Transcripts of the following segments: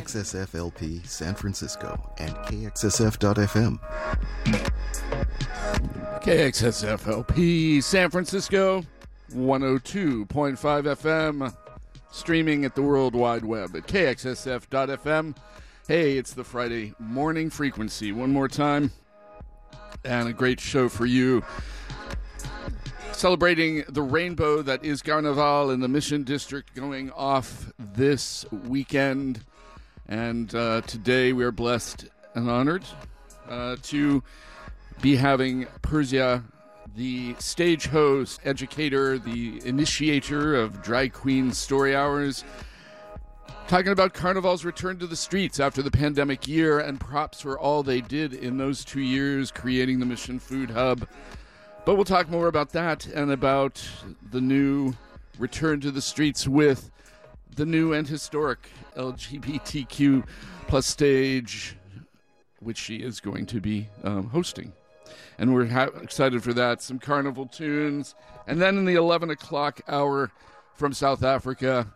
KXSFLP San Francisco and KXSF.FM. KXSFLP San Francisco, 102.5 FM, streaming at the World Wide Web at KXSF.FM. Hey, it's the Friday morning frequency. One more time, and a great show for you. Celebrating the rainbow that is Carnival in the Mission District going off this weekend. And uh, today we are blessed and honored uh, to be having Persia, the stage host, educator, the initiator of Drag Queen Story Hours, talking about Carnival's return to the streets after the pandemic year and props for all they did in those two years creating the Mission Food Hub. But we'll talk more about that and about the new return to the streets with the new and historic LGBTQ plus stage, which she is going to be um, hosting. And we're ha- excited for that. Some carnival tunes. And then in the 11 o'clock hour from South Africa,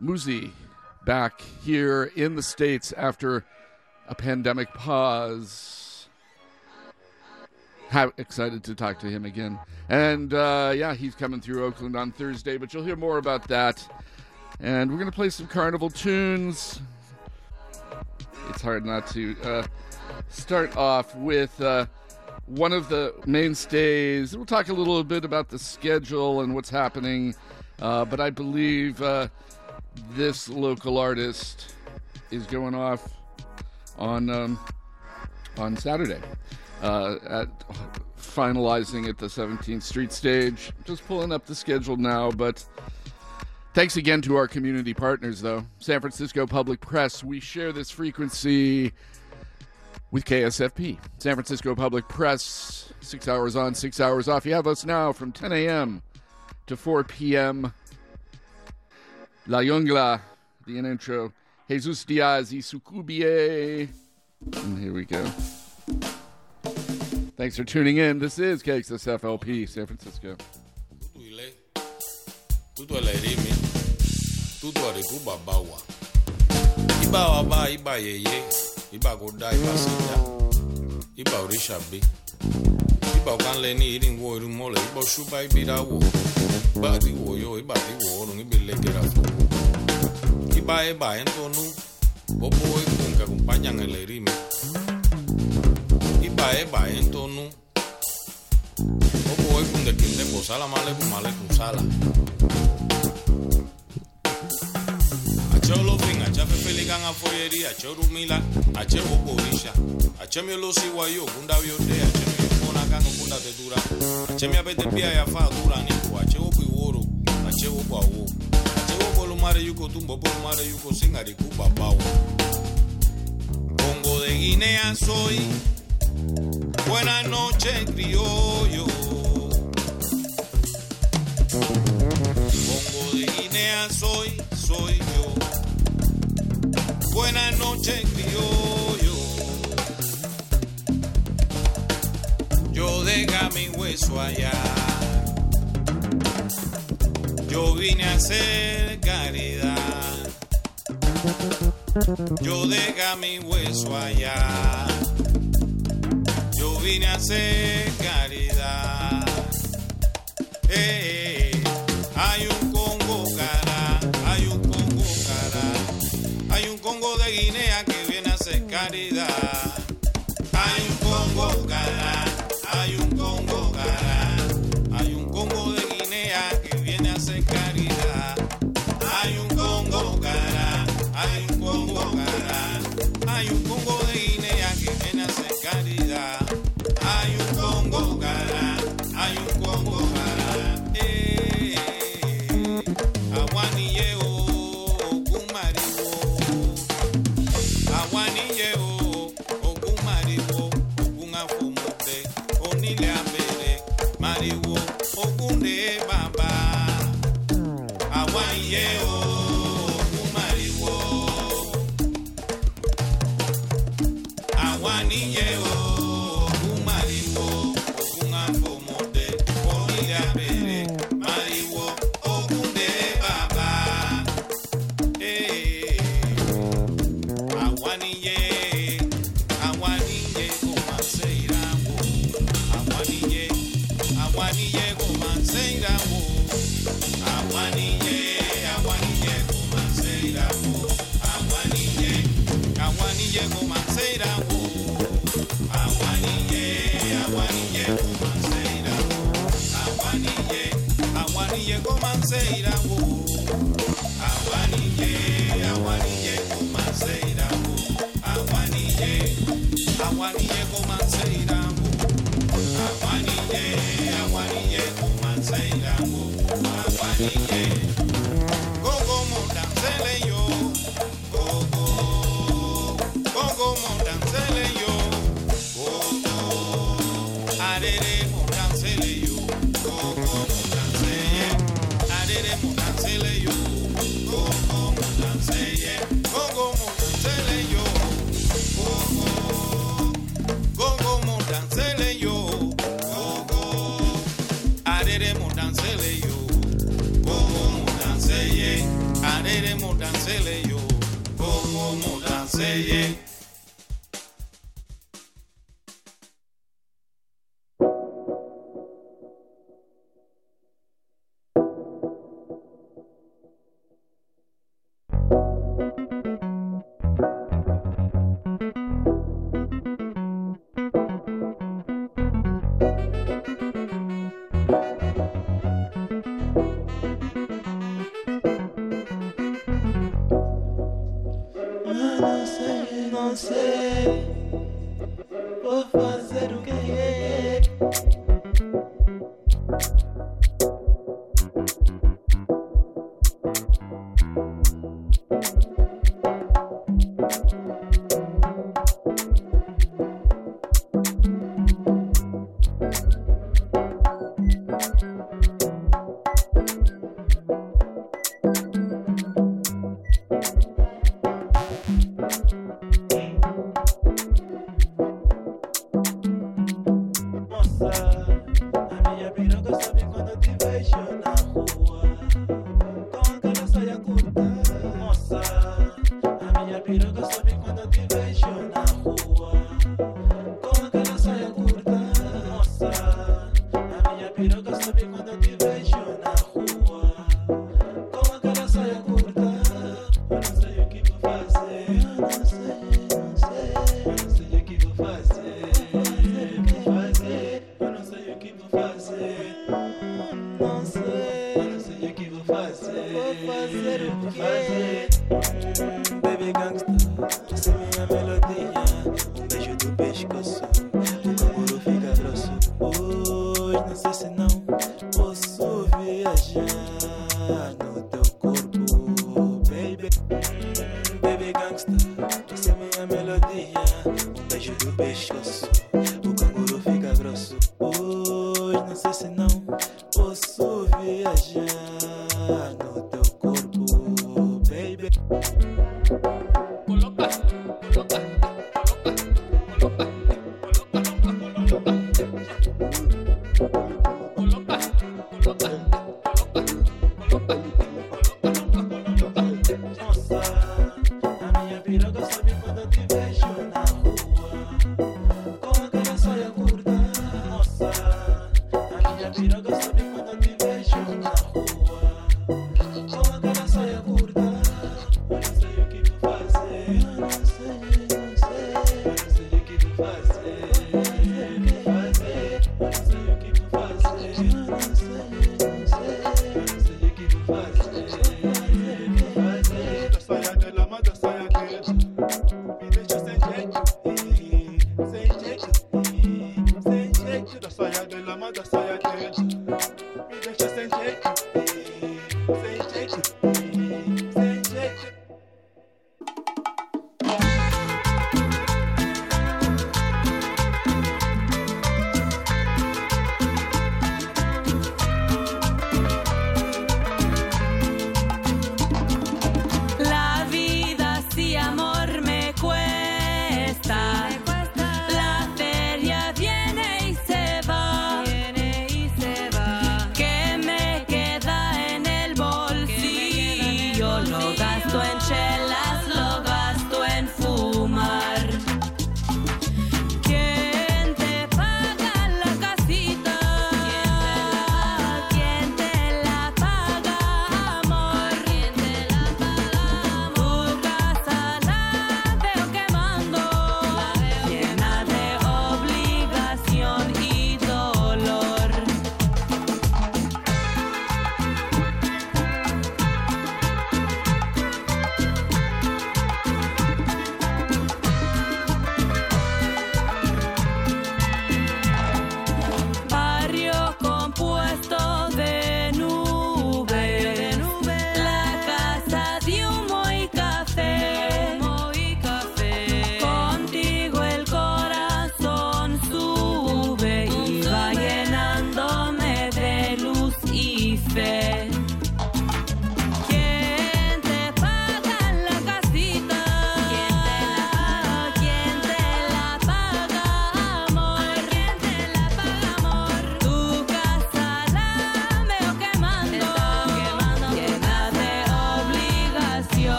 Muzi back here in the States after a pandemic pause excited to talk to him again. And uh, yeah, he's coming through Oakland on Thursday, but you'll hear more about that. And we're going to play some carnival tunes. It's hard not to uh, start off with uh, one of the mainstays. We'll talk a little bit about the schedule and what's happening, uh, but I believe uh, this local artist is going off on um, on Saturday uh, at finalizing at the 17th Street stage. Just pulling up the schedule now, but thanks again to our community partners, though. San Francisco Public Press, we share this frequency with KSFP. San Francisco Public Press, six hours on, six hours off. You have us now from 10 a.m. to 4 p.m. La Jungla, the intro. Jesus Diaz y su QBA. And here we go. Thanks for tuning in. This is KXSFLP San Francisco. tutu elerimi tutu tudware kubabawa iba baba iba yeye iba koda iba sija iba orishabe iba okanleni irinwo irumole iba osuba ibirawo iba diwoyo iba diwoorun ibelegera foko iba eba entonu bobo ikunka acompañan el erime iba eba entonu bobo ikunde kinde posala male kumale kusala acholofin achafefelikan afoyeri achorumila achehoborisha achemiolosiwayo okunda byode achemiokonakan okunda tetura achemiapetepia yafa turaniku achehopiworo achehopwawo achehopolumare yuko tumbopolumare yuko singarikupapawo Congo de Guinea soy Buenas noches criollo. Congo de Guinea soy, soy yo. Buenas noches, criollo. Yo deja mi hueso allá. Yo vine a hacer caridad. Yo deja mi hueso allá. Yo vine a hacer caridad. Eh, eh, La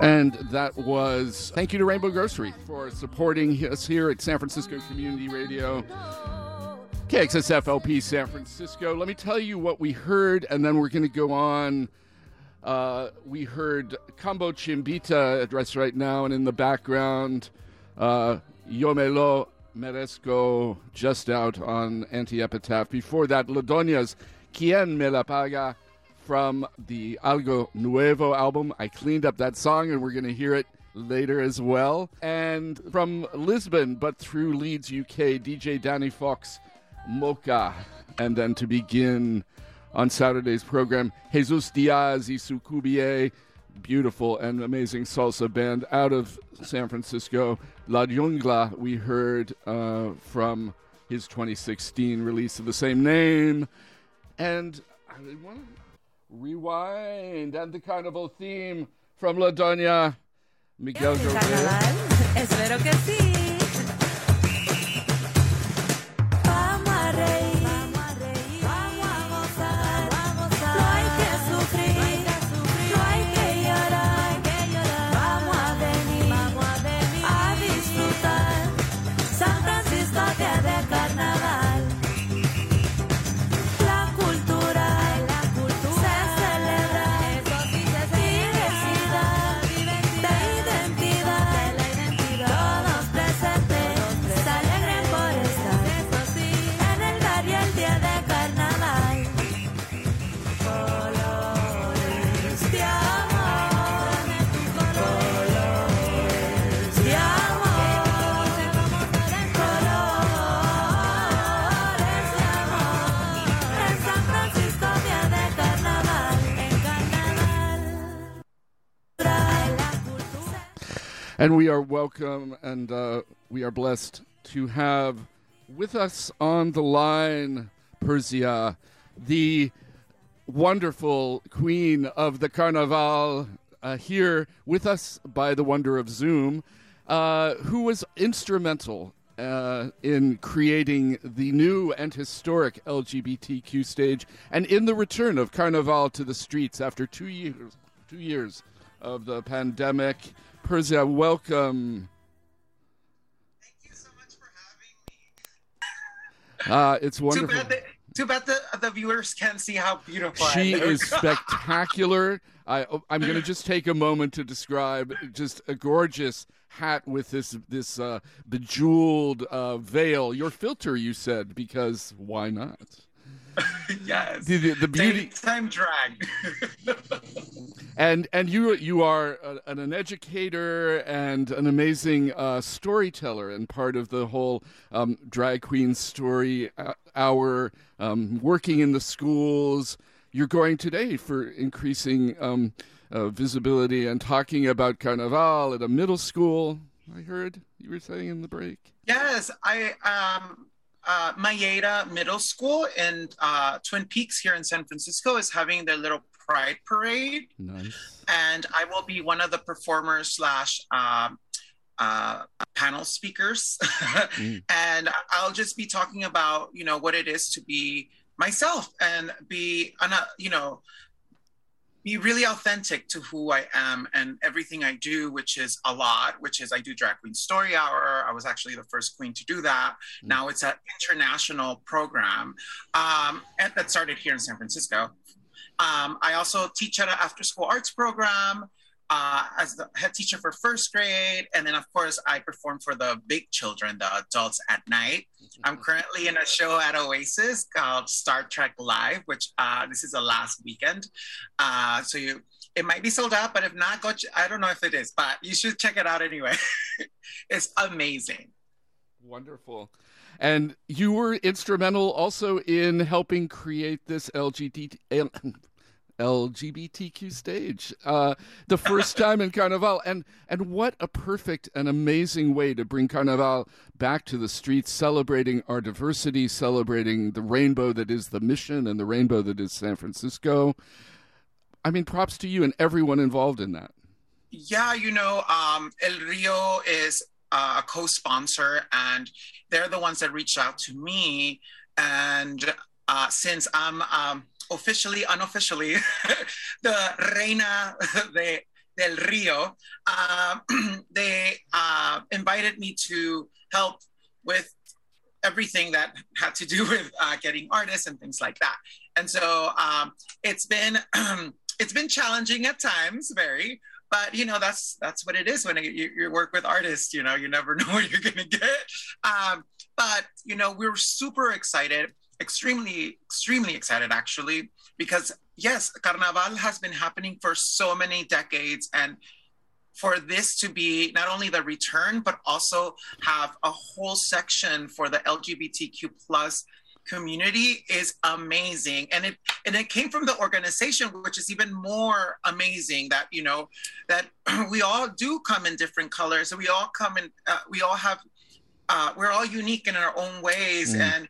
And that was thank you to Rainbow Grocery for supporting us here at San Francisco Community Radio. KXSF LP San Francisco. Let me tell you what we heard, and then we're going to go on. Uh, we heard Combo Chimbita address right now, and in the background, uh, Yo Me Lo Merezco just out on Anti Epitaph. Before that, La Doña's Quien Me La Paga from the Algo Nuevo album. I cleaned up that song and we're going to hear it later as well. And from Lisbon, but through Leeds, UK, DJ Danny Fox, Mocha. And then to begin on Saturday's program, Jesus Diaz y su QBA, beautiful and amazing salsa band out of San Francisco. La Jungla, we heard uh, from his 2016 release of the same name. And I want to Rewind and the carnival theme from La Doña Miguel Espero que sí. And we are welcome and uh, we are blessed to have with us on the line Persia, the wonderful queen of the Carnival, uh, here with us by the wonder of Zoom, uh, who was instrumental uh, in creating the new and historic LGBTQ stage and in the return of Carnival to the streets after two years, two years of the pandemic. Persia, welcome. Thank you so much for having me. Uh, it's wonderful. Too bad, the, too bad the, the viewers can't see how beautiful she I am. is spectacular. I, I'm going to just take a moment to describe just a gorgeous hat with this this uh, bejeweled uh, veil. Your filter, you said, because why not? yes. The, the, beauty time, time drag. and and you you are a, an educator and an amazing uh, storyteller and part of the whole um, drag queen story uh, hour. Um, working in the schools, you're going today for increasing um, uh, visibility and talking about Carnival at a middle school. I heard you were saying in the break. Yes, I um uh, Mayeda Middle School in uh, Twin Peaks here in San Francisco is having their little Pride Parade. Nice. And I will be one of the performers slash um, uh, panel speakers. mm. And I'll just be talking about, you know, what it is to be myself and be, you know, be really authentic to who I am and everything I do, which is a lot, which is I do Drag Queen Story Hour. I was actually the first queen to do that. Mm. Now it's an international program um, that started here in San Francisco. Um, I also teach at an after school arts program uh, as the head teacher for first grade. And then, of course, I perform for the big children, the adults at night. I'm currently in a show at Oasis called Star Trek Live, which uh, this is the last weekend. Uh, so you, it might be sold out, but if not, go. Ch- I don't know if it is, but you should check it out anyway. it's amazing. Wonderful. And you were instrumental also in helping create this LGBT, LGBTQ stage. Uh, the first time in Carnival, and and what a perfect and amazing way to bring Carnival back to the streets, celebrating our diversity, celebrating the rainbow that is the mission and the rainbow that is San Francisco. I mean, props to you and everyone involved in that. Yeah, you know, um, El Rio is uh, a co-sponsor, and they're the ones that reached out to me. And uh, since I'm um, officially, unofficially, the reina de, del Rio, uh, they uh, invited me to help with everything that had to do with uh, getting artists and things like that. And so um, it's been it's been challenging at times, very. But you know that's that's what it is when you, you work with artists. You know you never know what you're gonna get. Um, but you know we're super excited, extremely extremely excited actually because yes, Carnaval has been happening for so many decades and for this to be not only the return but also have a whole section for the lgbtq plus community is amazing and it and it came from the organization which is even more amazing that you know that we all do come in different colors we all come in uh, we all have uh, we're all unique in our own ways mm. and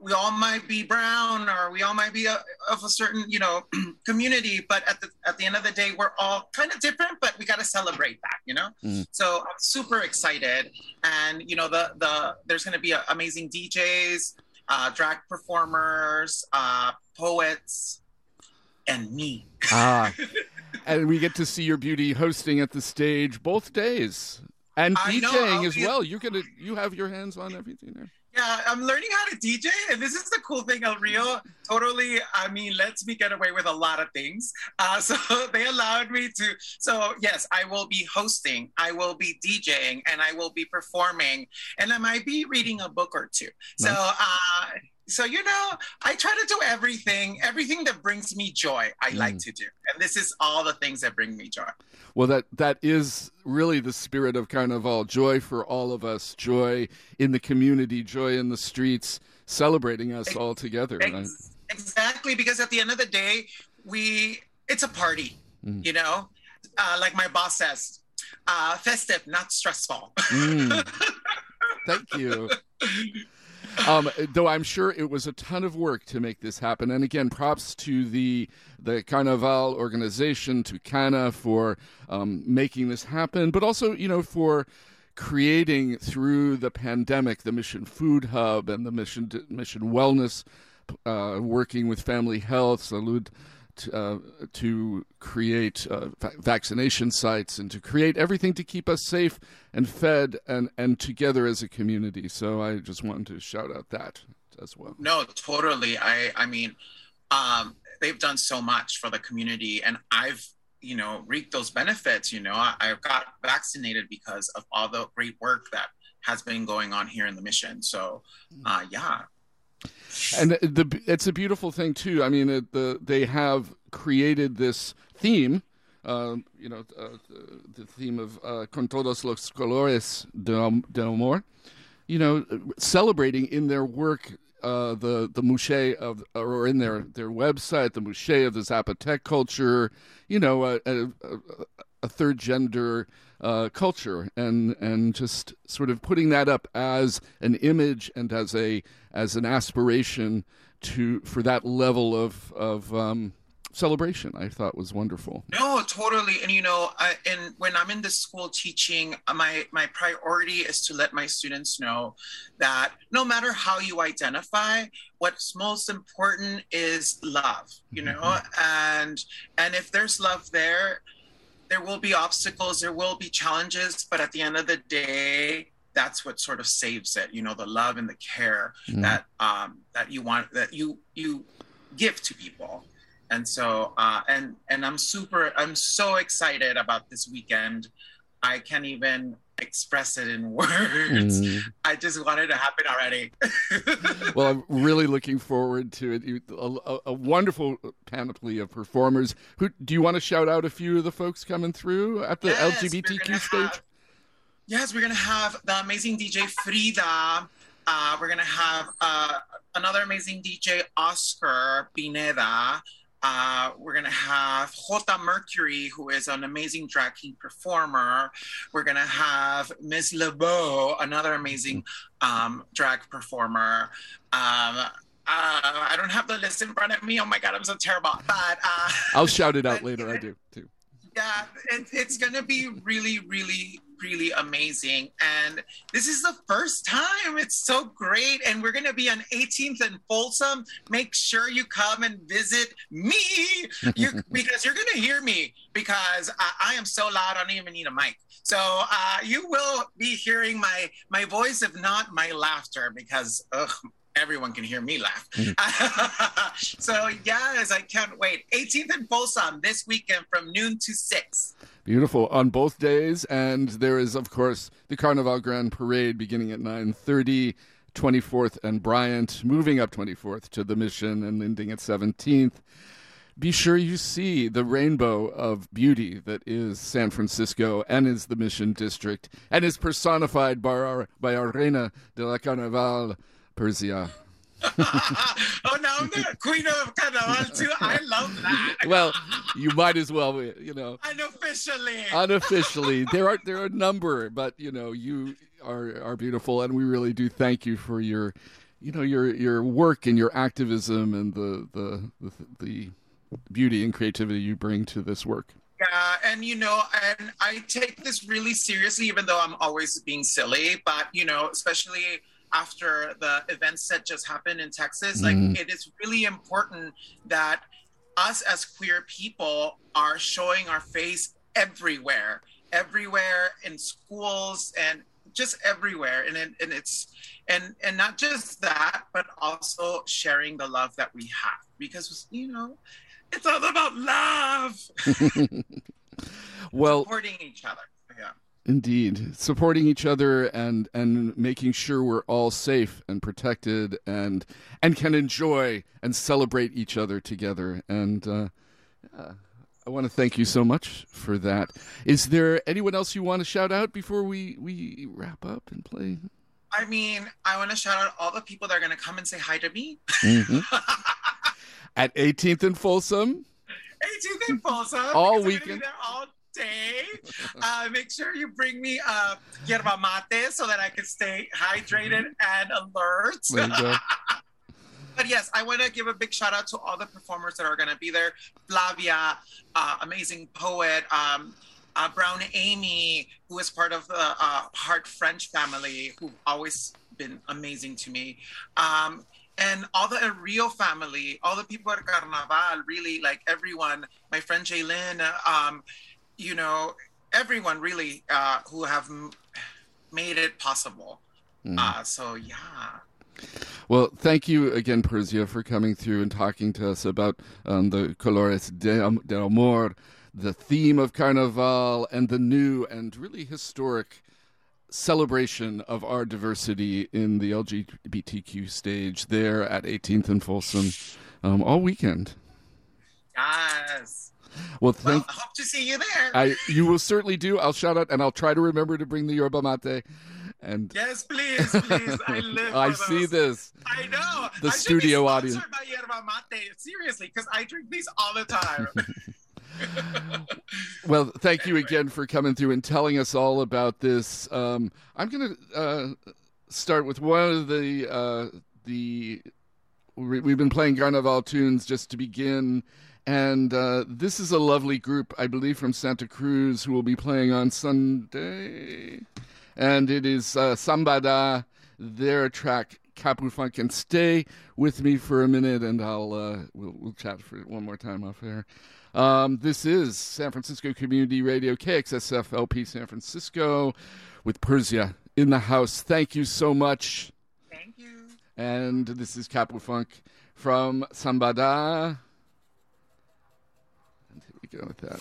we all might be brown or we all might be a, of a certain you know community but at the at the end of the day we're all kind of different but we got to celebrate that you know mm. so i'm super excited and you know the the there's going to be amazing djs uh, drag performers uh, poets and me ah and we get to see your beauty hosting at the stage both days and DJing as well. You're gonna you have your hands on everything there. Yeah, I'm learning how to DJ, and this is the cool thing. El Rio totally, I mean, lets me get away with a lot of things. Uh, so they allowed me to. So yes, I will be hosting, I will be DJing, and I will be performing, and I might be reading a book or two. Nice. So. Uh, so you know i try to do everything everything that brings me joy i mm. like to do and this is all the things that bring me joy well, that that is really the spirit of Carnival. Joy for all of us. Joy in the community. Joy in the streets. Celebrating us all together. Ex- exactly, because at the end of the day, we it's a party. Mm. You know, uh, like my boss says, uh, festive, not stressful. Mm. Thank you. Um, though I'm sure it was a ton of work to make this happen. And again, props to the the Carnaval organization, to Cana for um, making this happen, but also you know for creating through the pandemic the Mission Food Hub and the Mission Mission Wellness, uh, working with Family Health, Salud uh, to create uh, va- vaccination sites and to create everything to keep us safe and fed and, and together as a community. So I just wanted to shout out that as well. No, totally. I, I mean, um, they've done so much for the community and I've, you know, reaped those benefits. You know, I, I got vaccinated because of all the great work that has been going on here in the mission. So, uh, yeah, and the it's a beautiful thing too. I mean, it, the they have created this theme. Uh, you know, uh, the, the, theme of uh, "Con todos los colores de, de amor." You know, celebrating in their work uh, the the muxe of or in their their website the muxe of the Zapotec culture. You know, a, a, a third gender uh, culture and and just sort of putting that up as an image and as a as an aspiration to for that level of of um, celebration i thought was wonderful. No totally. And you know I, and when i'm in the school teaching uh, my my priority is to let my students know that no matter how you identify what's most important is love you know? Mm-hmm. and and if there's love there there will be obstacles, there will be challenges, but at the end of the day, that's what sort of saves it. You know, the love and the care mm. that um, that you want that you you give to people. And so, uh, and and I'm super, I'm so excited about this weekend. I can't even express it in words. Mm. I just want it to happen already. well, I'm really looking forward to it. A, a, a, wonderful panoply of performers. Who do you want to shout out? A few of the folks coming through at the yes, LGBTQ stage. Have, yes, we're gonna have the amazing DJ Frida. Uh, we're gonna have uh, another amazing DJ Oscar Pineda. Uh, we're gonna have Jota Mercury, who is an amazing drag king performer. We're gonna have Miss LeBeau, another amazing um, drag performer. Um, uh, I don't have the list in front of me. Oh my god, I'm so terrible. But uh, I'll shout it out later. I do too. Yeah, it, it's gonna be really, really, really amazing. And this is the first time. It's so great. And we're gonna be on 18th and Folsom. Make sure you come and visit me, you because you're gonna hear me because I, I am so loud. I don't even need a mic. So uh, you will be hearing my my voice, if not my laughter, because ugh, everyone can hear me laugh. Mm-hmm. so yes, I can't wait. 18th and Folsom this weekend from noon to six. Beautiful on both days, and there is, of course, the Carnival Grand Parade beginning at nine thirty. 24th and Bryant, moving up 24th to the Mission and ending at 17th. Be sure you see the rainbow of beauty that is San Francisco and is the Mission District and is personified by our, by our Reina de la Carnaval, Persia. oh no, I'm the queen of carnival too. I love that. Well, you might as well, uh, you know. Unofficially. unofficially there are there are a number but you know you are are beautiful and we really do thank you for your you know your your work and your activism and the the the, the beauty and creativity you bring to this work Yeah, and you know, and I take this really seriously, even though I'm always being silly. But you know, especially after the events that just happened in Texas, like Mhm. it is really important that us as queer people are showing our face everywhere, everywhere in schools and just everywhere. And it, and it's and and not just that, but also sharing the love that we have because you know. It's all about love. well supporting each other. Indeed supporting each other and and making sure we're all safe and protected and and can enjoy and celebrate each other together and uh yeah, I want to thank you so much for that. Is there anyone else you want to shout out before we, we wrap up and play? I mean, I want to shout out all the people that are going to come and say hi to me. Mhm. At 18th and Folsom. 18th and Folsom. All weekend. all day. Uh, make sure you bring me uh, yerba mate so that I can stay hydrated and alert. There you go. But yes, I want to give a big shout out to all the performers that are going to be there. Flavia, uh, amazing poet. Um, uh, Brown Amy, who is part of the uh, Hard French family, who've always been amazing to me. Um, and all the Rio family, all the people at Carnaval, really like everyone, my friend Jaylin, um, you know, everyone really uh, who have m- made it possible. Mhm. Uh, so yeah. Well, thank you again, Persia, for coming through and talking to us about um, the Colores de, del Amor, the theme of Carnival, and the new and really historic celebration of our diversity in the LGBTQ stage there at 18th and Folsom um, all weekend. Yes. Well, Well, thank I hope to see you there. I. You will certainly do. I'll shout out, and I'll try to remember to bring the yerba mate. And yes, please, please. I live. I see this. I know. The I studio audience. By yerba mate. Seriously, because I drink these all the time. Well, thank you again for coming through and telling us all about this. Um, I'm going to uh, start with one of the uh, the we- we've been playing Carnival tunes just to begin, and uh, this is a lovely group, I believe, from Santa Cruz, who will be playing on Sunday, and it is uh, Sambada, their track. Capu Funk and stay with me for a minute, and I'll uh, we'll, we'll chat for one more time off air. Um, this is San Francisco Community Radio, KXSF LP San Francisco, with Persia in the house. Thank you so much. Thank you. And this is Capu Funk from Sambada. Get with that.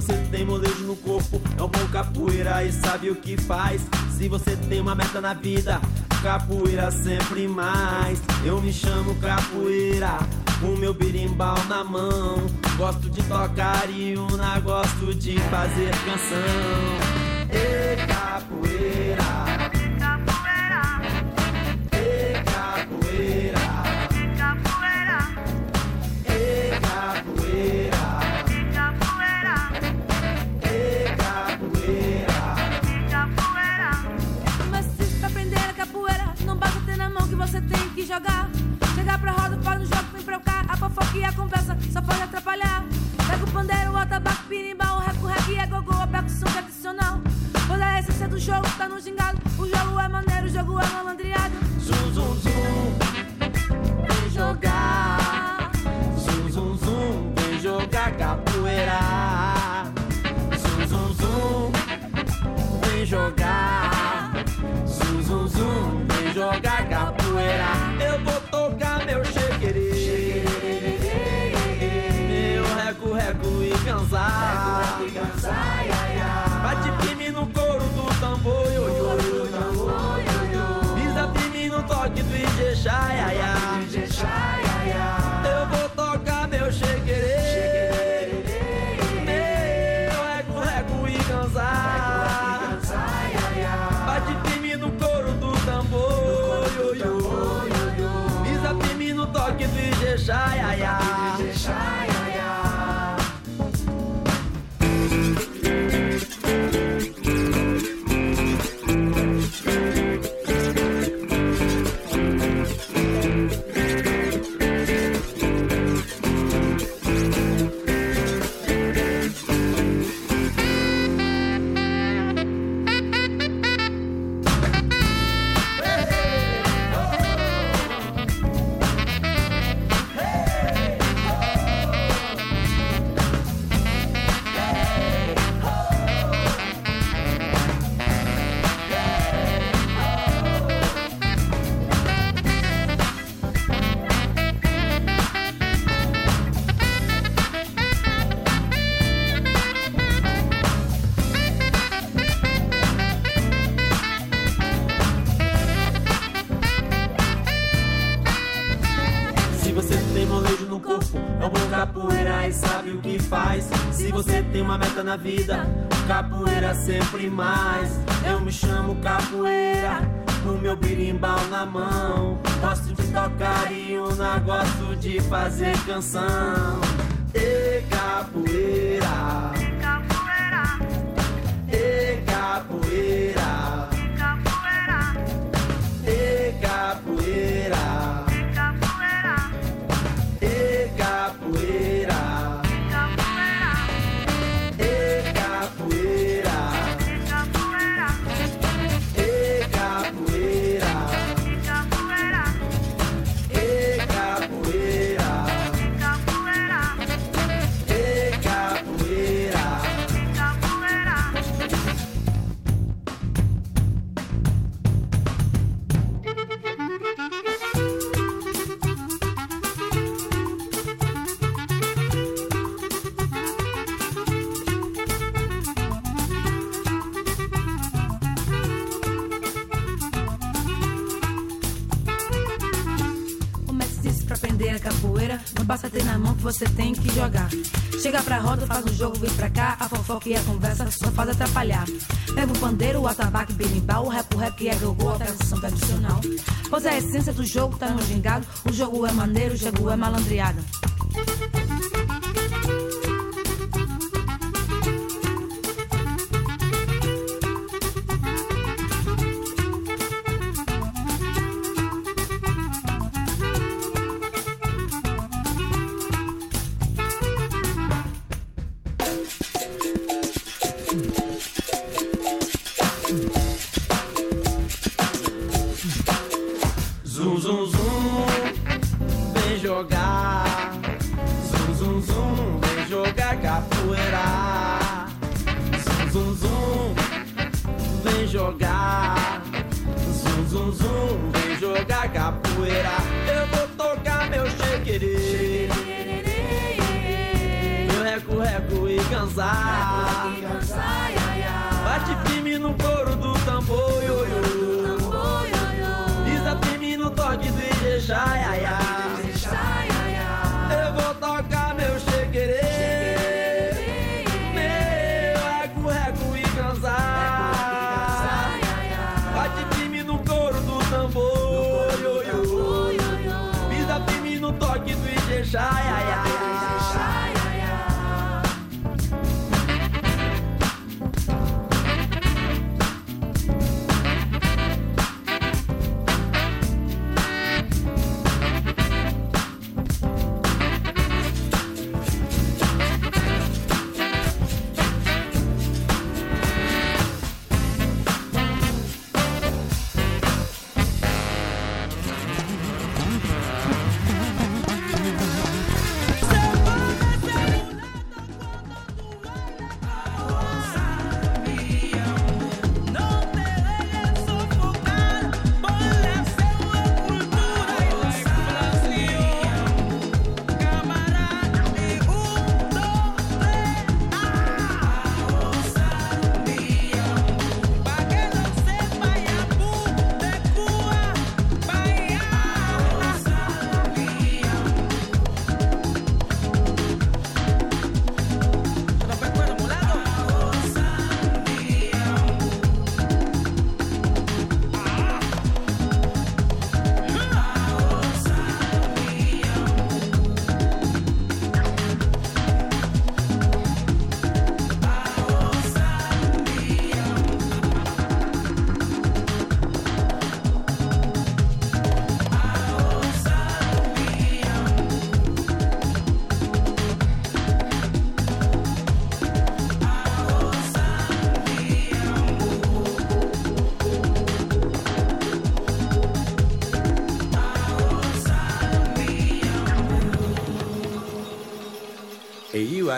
você tem molejo no corpo, é um bom capoeira e sabe o que faz. Se você tem uma meta na vida, capoeira sempre mais. Eu me chamo capoeira, com meu birimbau na mão. Gosto de tocar e una, gosto de fazer canção. Ei, capoeira. Jogar. Chegar pra roda, faz no jogo, vem pra cá. A fofoca e a conversa só pode atrapalhar. Pega o pandeiro, o tabaco, pirimbau, o reco, rec e é gogô, a percussão tradicional. Toda a essência do jogo tá no gingado. O jogo é maneiro, o jogo é malandreado. Zum, zum, zum, vem jogar. Zum, zum, zum, vem jogar capoeira. Zum, zum, zum, vem jogar. Zum, zum, zum, vem jogar capoeira. Na vida, capoeira sempre mais. Eu me chamo capoeira, o meu birimbau na mão. Gosto de tocar e una, gosto de fazer canção. E capoeira. Você tem que jogar. Chega pra roda, faz um jogo, vem pra cá. A fofoca e a conversa só faz atrapalhar. Pega o pandeiro, o atabaque, berimbau, o rap, o rap é gogô, a tradição tradicional. Pois a essência do jogo tá no gingado. O jogo é maneiro, o jogo é malandreado.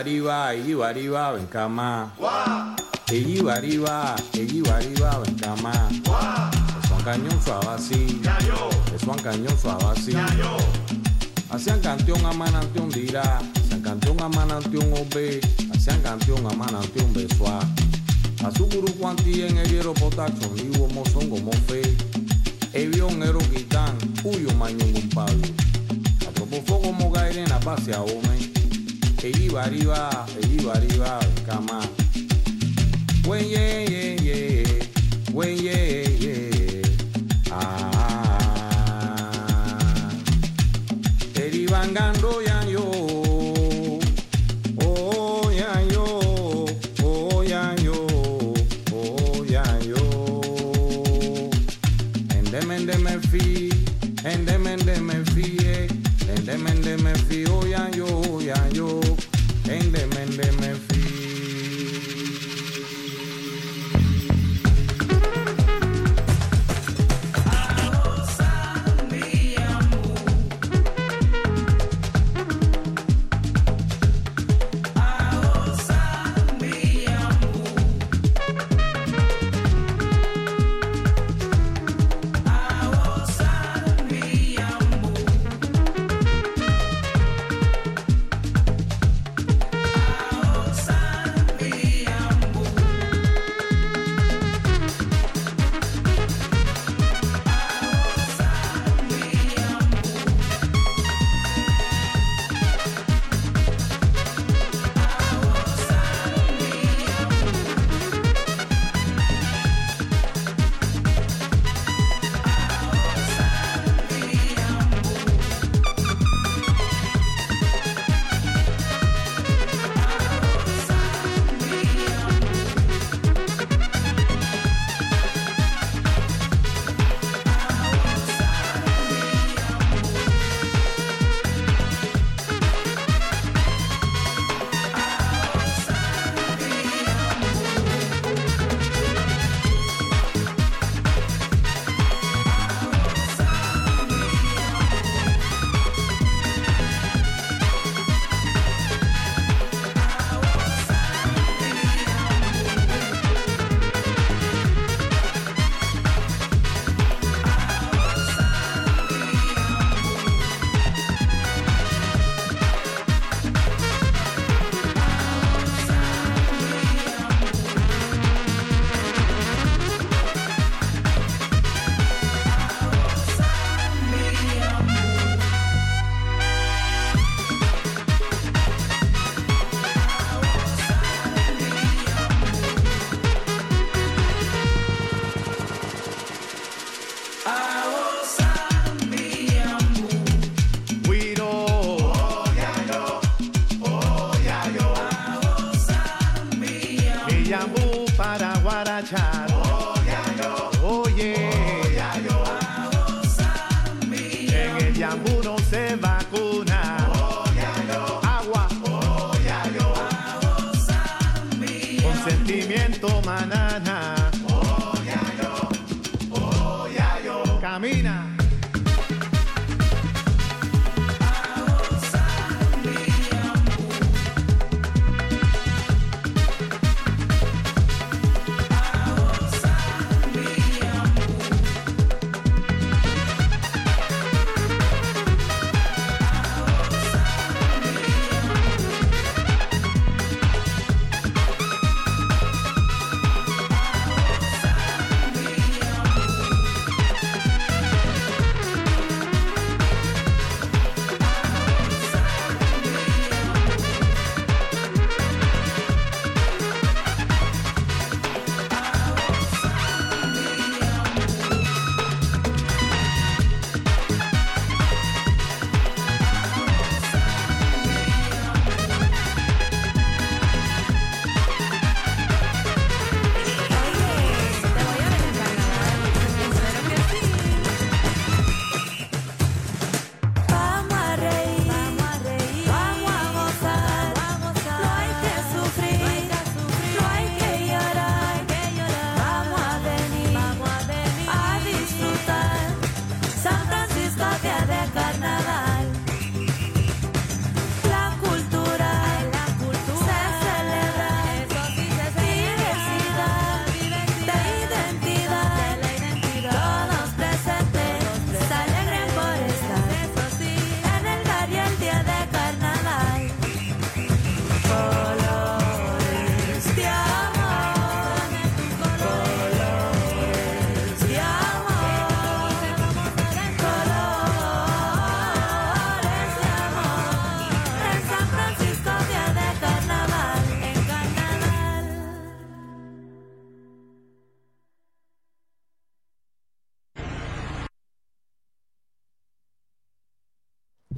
Egibariba, Egibariba, Bencama. Egibariba, Egibariba, Bencama. Son cañón suavasí. Son cañón suavasí. Hacían canción a manantión dirá. Hacían canción a manantión obe. Hacían canción a manantión besuá. A su gurú cuantía en el hierro potaxo, y humo son como fe. Evión ero quitán, huyo mañón un pablo. A como gaire en la base a hombre. Eyi wariwa, eyi wariwa, kama. When yeah.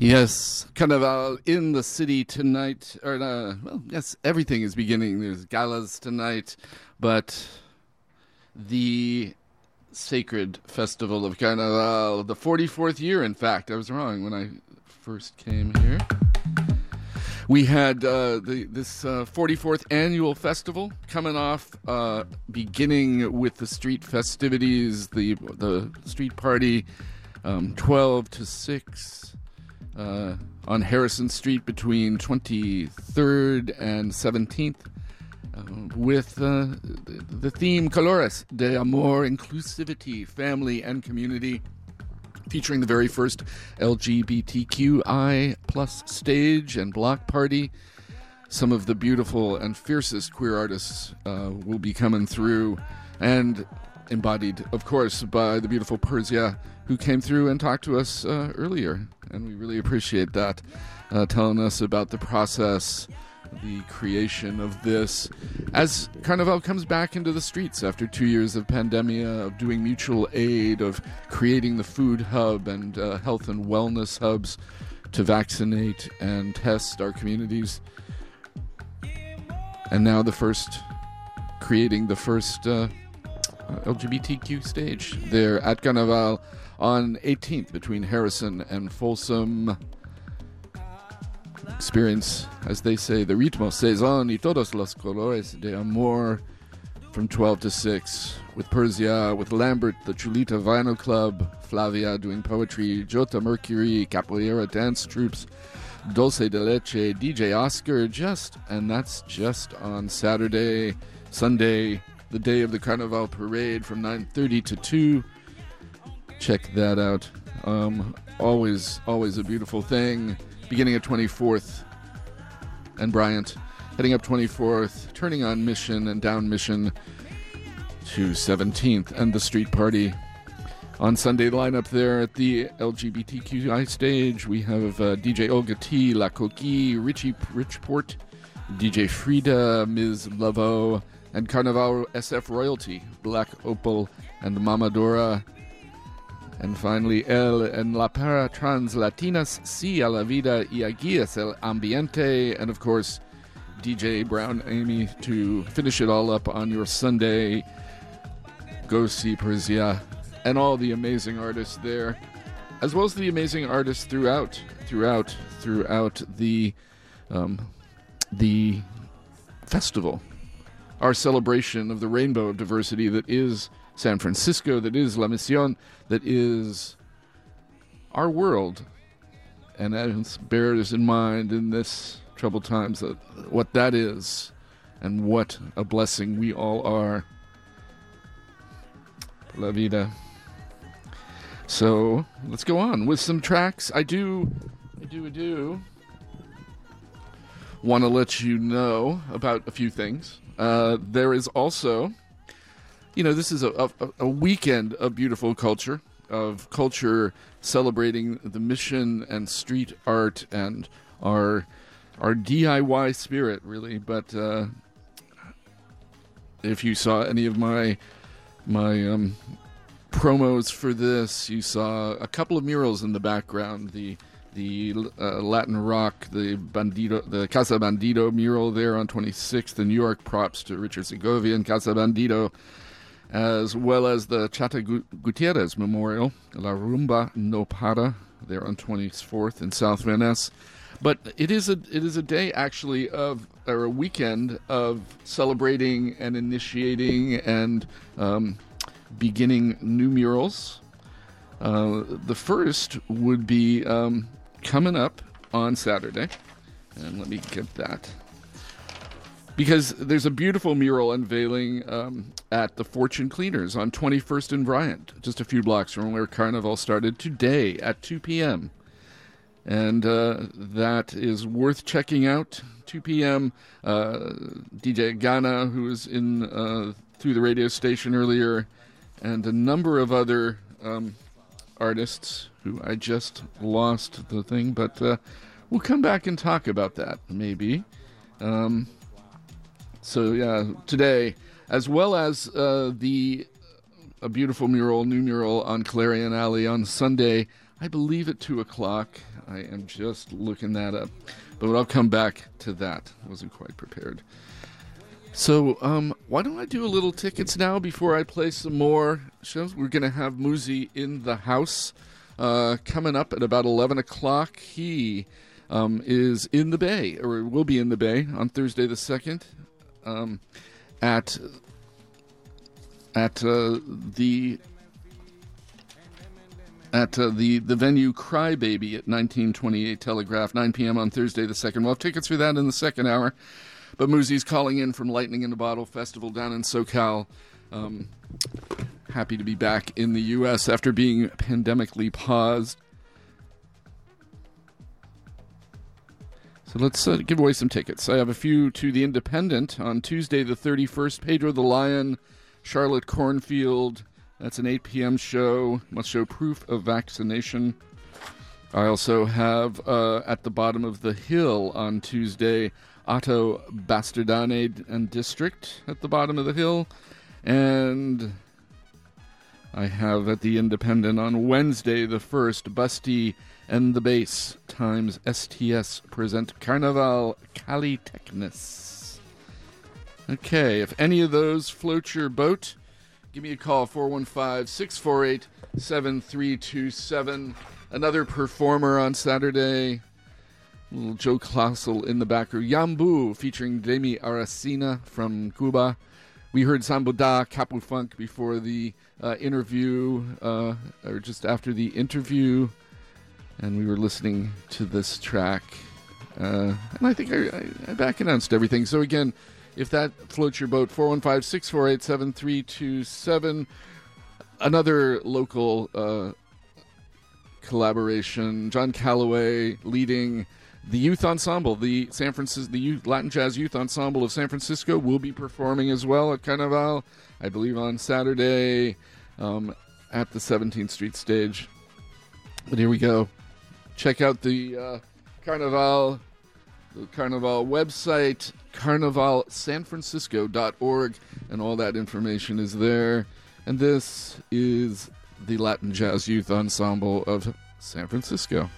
Yes, Carnival in the city tonight. Or uh, well, yes, everything is beginning. There's galas tonight, but the sacred festival of Carnival, the 44th year. In fact, I was wrong when I first came here. We had uh, the, this uh, 44th annual festival coming off, uh, beginning with the street festivities, the the street party, um, 12 to 6 uh, on Harrison Street between 23rd and 17th. Uh, with uh, the theme Colores de Amor, Inclusivity, Family, and Community, featuring the very first LGBTQI plus stage and block party. Some of the beautiful and fiercest queer artists uh, will be coming through, and embodied, of course, by the beautiful Per Sia, who came through and talked to us uh, earlier. And we really appreciate that, uh, telling us about the process, the creation of this, as Carnival comes back into the streets after two years of pandemia, of doing mutual aid, of creating the food hub and uh, health and wellness hubs to vaccinate and test our communities. And now the first, creating the first uh, LGBTQ stage there at Carnival on 18th between Harrison and Folsom. Experience, as they say, the ritmo saison y todos los colores de amor from 12 to 6 with Per Sia, with Lambert, the Chulita Vinyl Club, Flavia doing poetry, Jota Mercury, Capoeira dance troops, Dulce de Leche, DJ Oscar, just, and that's just on Saturday, Sunday, the day of the Carnival Parade from 9.30 to 2. Check that out. Um, always, always a beautiful thing. Beginning at 24th and Bryant, heading up 24th, turning on Mission and down Mission to 17th, and the street party. On Sunday lineup there at the LGBTQI stage, we have uh, DJ Olga T, La Coquille, Richie Richport, DJ Frida, Ms. Lavo, and Carnival SF Royalty, Black Opal, and Mamadora. And finally, El en la para trans latinas, si a la vida y aquí el ambiente. And of course, DJ Brown Amy to finish it all up on your Sunday. Go see Per Sia and all the amazing artists there, as well as the amazing artists throughout, throughout, throughout the um, the festival. Our celebration of the rainbow of diversity that is San Francisco, that is La Mission, that is our world. And that bears in mind in this troubled times that what that is and what a blessing we all are. La vida. So let's go on with some tracks. I do, I do, I do want to let you know about a few things. Uh, there is also you know, this is a, a, a weekend of beautiful culture, of culture celebrating the mission and street art and our our DIY spirit, really. But uh, if you saw any of my my um, promos for this, you saw a couple of murals in the background. The the uh, Latin rock, the Bandido, the Casa Bandido mural there on 26th in New York. Props to Richard Segovia and Casa Bandido as well as the Chata Gutierrez Memorial, La Rumba No Para, there on 24th in South Van Ness. But it is a it is a day actually of or a weekend of celebrating and initiating and um, beginning new murals. Uh, the first would be um, coming up on Saturday, and let me get that because there's a beautiful mural unveiling um, at the Fortune Cleaners on 21st and Bryant, just a few blocks from where Carnival started today at 2 p.m. And uh, that is worth checking out. 2 p.m. Uh, DJ Ghana, who was in uh, through the radio station earlier, and a number of other um, artists who I just lost the thing, but uh, we'll come back and talk about that maybe. Um, so yeah, today, as well as uh, the a beautiful mural, new mural on Clarion Alley on Sunday I believe at 2 o'clock. I am just looking that up. But I'll come back to that. I wasn't quite prepared. So, um, why don't I do a little tickets now before I play some more shows? We're going to have Muzi in the house uh, coming up at about 11 o'clock. He um, is in the Bay, or will be in the Bay on Thursday the 2nd um, at, at uh, the at uh, the the venue Crybaby at 1928 Telegraph, 9 p.m. on Thursday the second. We'll have tickets for that in the second hour. But Muzi's calling in from Lightning in a Bottle Festival down in SoCal. Um, happy to be back in the U.S. after being pandemically paused. So let's uh, give away some tickets. I have a few to the Independent on Tuesday the 31st. Pedro the Lion, Charlotte Cornfield. That's an 8 p.m. show. Must show proof of vaccination. I also have uh, at the bottom of the hill on Tuesday Otto Bastardane and District at the bottom of the hill. And I have at the Independent on Wednesday the 1st Busty and the Bass times STS present Carnaval Calitechnus. Okay, if any of those float your boat, give me a call 415 648 7327. Another performer on Saturday. Little Joe Claussell in the background. Yambu featuring Demi Aracena from Cuba. We heard Sambuda Capu Funk before the uh, interview, uh, or just after the interview, and we were listening to this track. Uh, and I think I, I, I back announced everything. So, again, if that floats your boat, 415 648 7327. Another local uh, collaboration. John Calloway leading the youth ensemble, the San Francisco, the youth, Latin Jazz Youth Ensemble of San Francisco, will be performing as well at Carnaval, I believe on Saturday um, at the 17th Street stage. But here we go. Check out the uh, Carnaval, the Carnaval website, carnavalsanfrancisco.org, and all that information is there. And this is the Latin Jazz Youth Ensemble of San Francisco.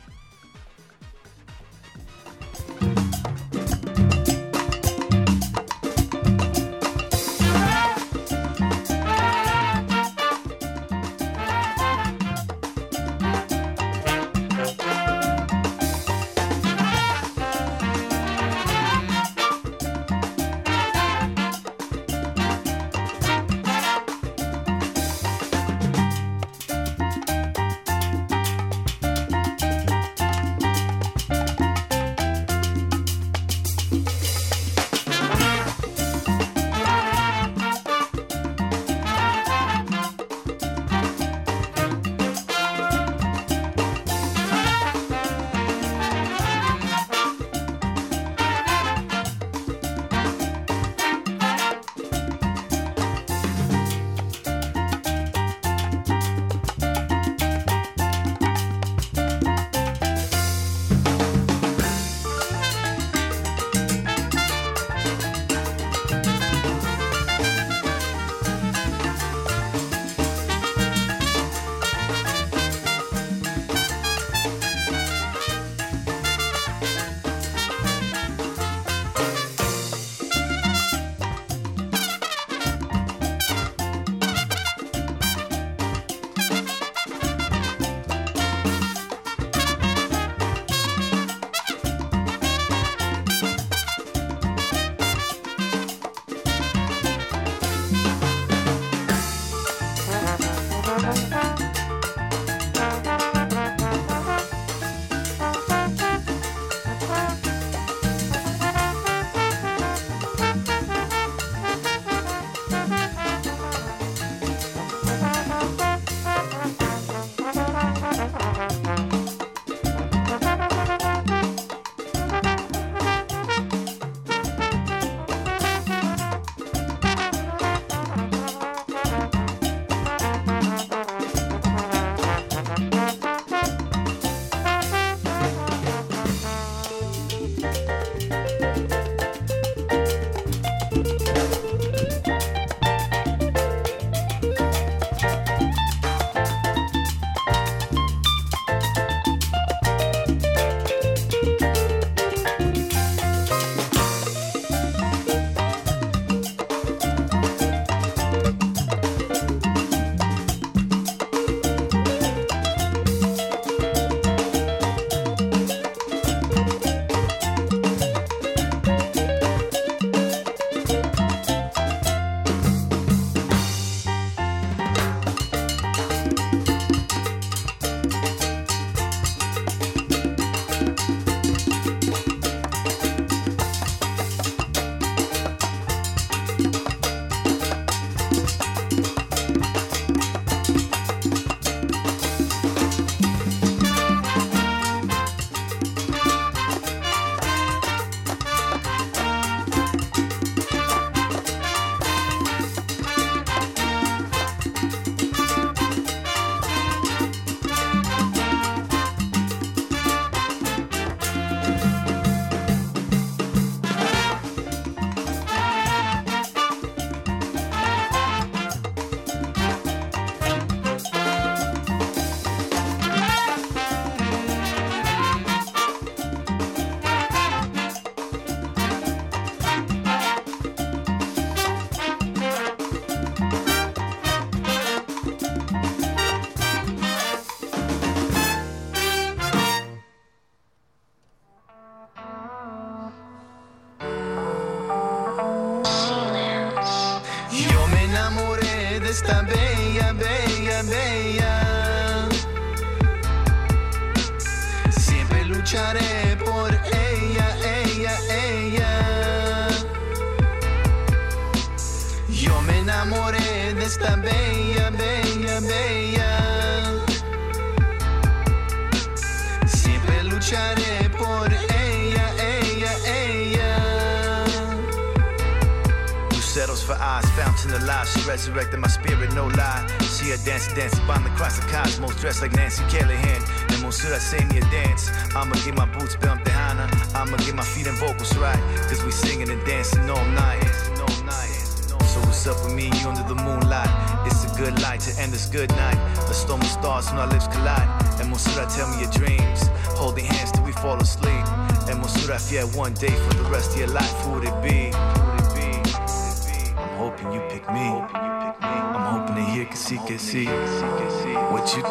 Yo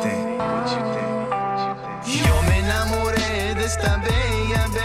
me enamoré de esta bella, bella,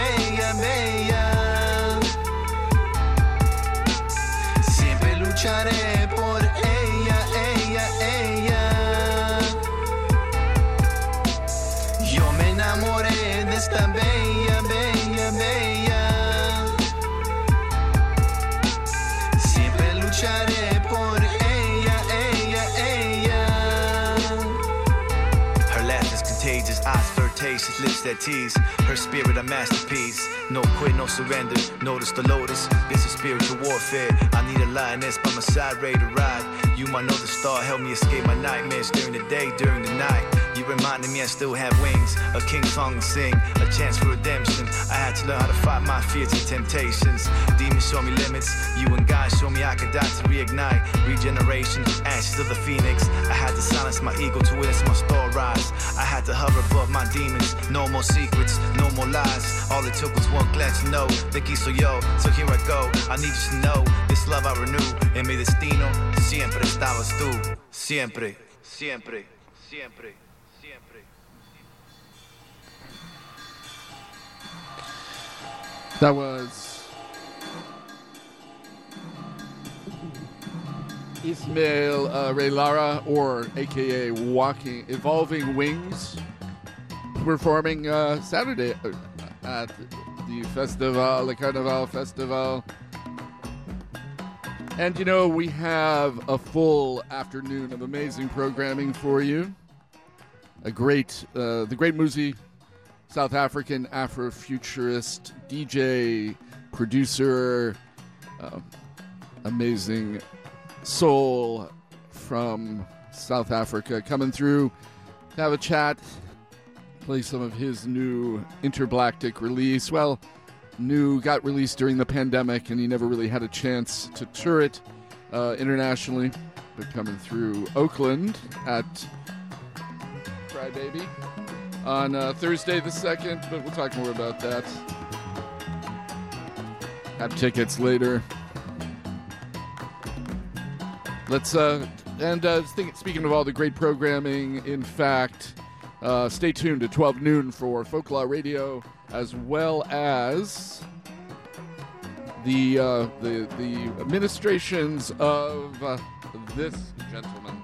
that tease. Her spirit a masterpiece. No quit, no surrender. Notice the lotus. This is spiritual warfare. I need a lioness by my side, ready to ride. You might know the star, help me escape my nightmares during the day, during the night. Reminded me I still have wings, a king song to sing, a chance for redemption. I had to learn how to fight my fears and temptations. Demons show me limits, you and God show me I could die to reignite. Regeneration, ashes of the phoenix. I had to silence my ego to witness my star rise. I had to hover above my demons, no more secrets, no more lies. All it took was one glance to know, key so yo, so here I go. I need you to know, this love I renew. En mi destino, siempre estabas tú. Siempre, siempre, siempre. That was Ismail uh, Ray Lara, or AKA Walking Evolving Wings, performing uh, Saturday uh, at the Festival, the Carnival Festival. And you know, we have a full afternoon of amazing programming for you. A great, uh, the great Muzi South African Afrofuturist DJ, producer, uh, amazing soul from South Africa coming through to have a chat, play some of his new Interblaktic release. Well, new got released during the pandemic, and he never really had a chance to tour it uh, internationally, but coming through Oakland at Crybaby on uh, Thursday the 2nd, but we'll talk more about that. Have tickets later. Let's, uh, and uh, think, speaking of all the great programming, in fact, uh, stay tuned at 12 noon for Folklore Radio, as well as the, uh, the, the administrations of uh, this gentleman.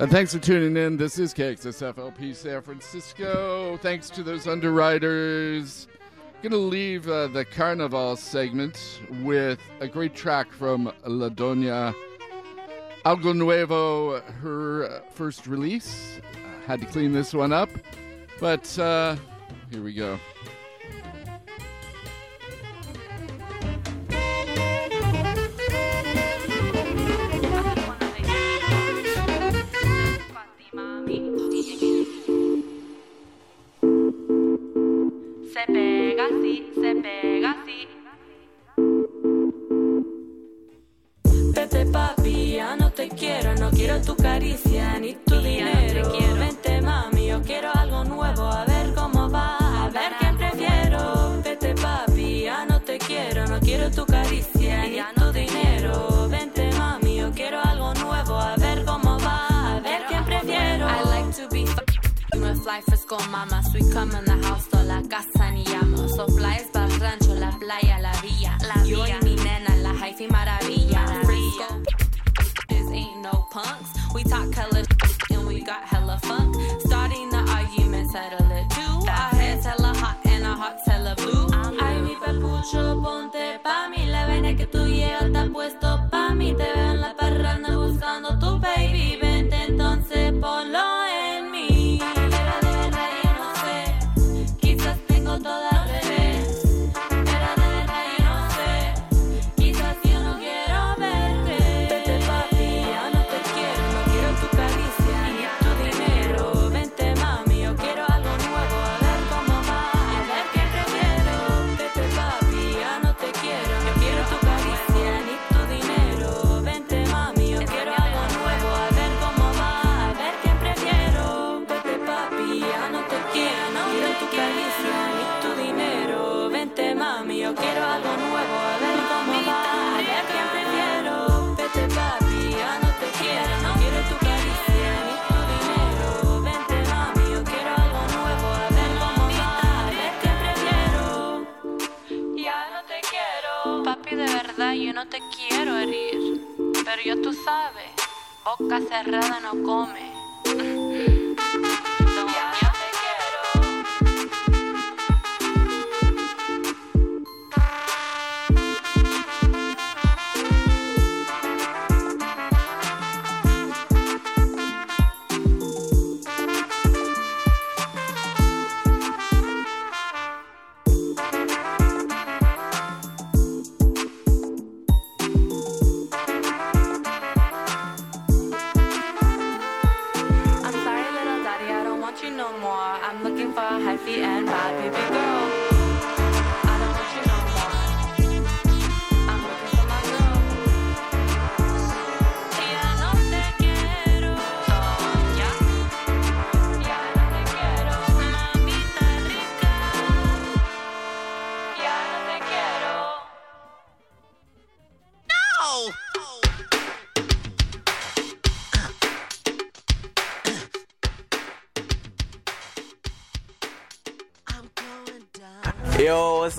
And thanks for tuning in. This is KXSFLP San Francisco. Thanks to those underwriters. Going to leave uh, the Carnival segment with a great track from La Doña Algo Nuevo, her uh, first release. Had to clean this one up, but uh, here we go.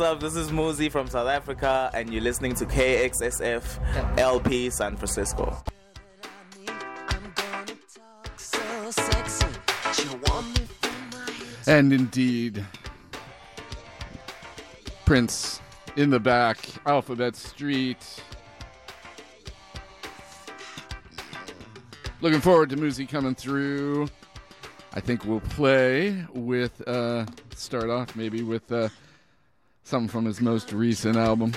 up? This is Muzi from South Africa, and you're listening to KXSF LP San Francisco. And indeed, Prince in the back, Alphabet Street. Looking forward to Muzi coming through. I think we'll play with, uh, start off maybe with. Uh, Something from his most recent album.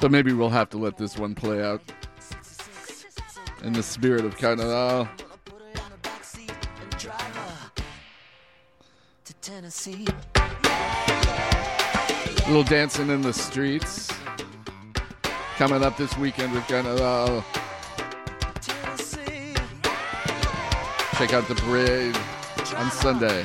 So maybe we'll have to let this one play out. In the spirit of kind of, uh, Tennessee. A little dancing in the streets. Coming up this weekend, with Carnaval. Uh, check out the parade on Sunday.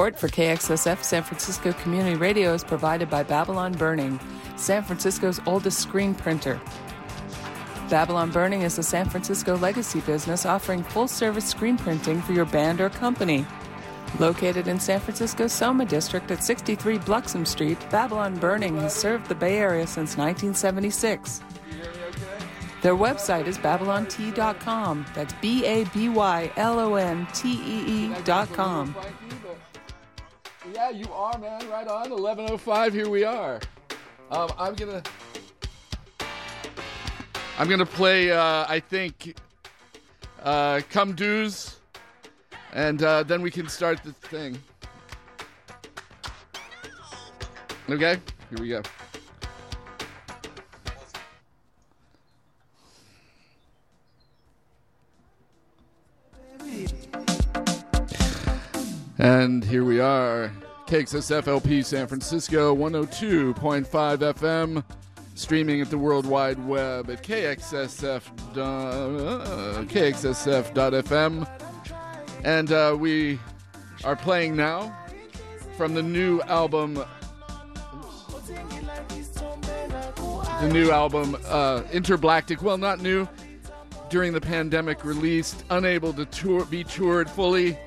Support for KXSF San Francisco Community Radio is provided by Babylon Burning, San Francisco's oldest screen printer. Babylon Burning is a San Francisco legacy business offering full service screen printing for your band or company. Located in San Francisco's Soma District at 63 Bluxom Street, Babylon Burning has served the Bay Area since 1976. Their website is babylontee.com. That's B A B Y L O N T E E.com. Oh five Here we are. Um, I'm gonna. I'm gonna play. Uh, I think. Uh, Come do's, and uh, then we can start the thing. Okay. Here we go. And here we are. KXSFLP San Francisco, 102.5 FM, streaming at the World Wide Web at KXSF, uh, KXSF.FM. And uh, we are playing now from the new album, the new album, uh, Interblaktic. Well, not new, during the pandemic released, unable to tour, be toured fully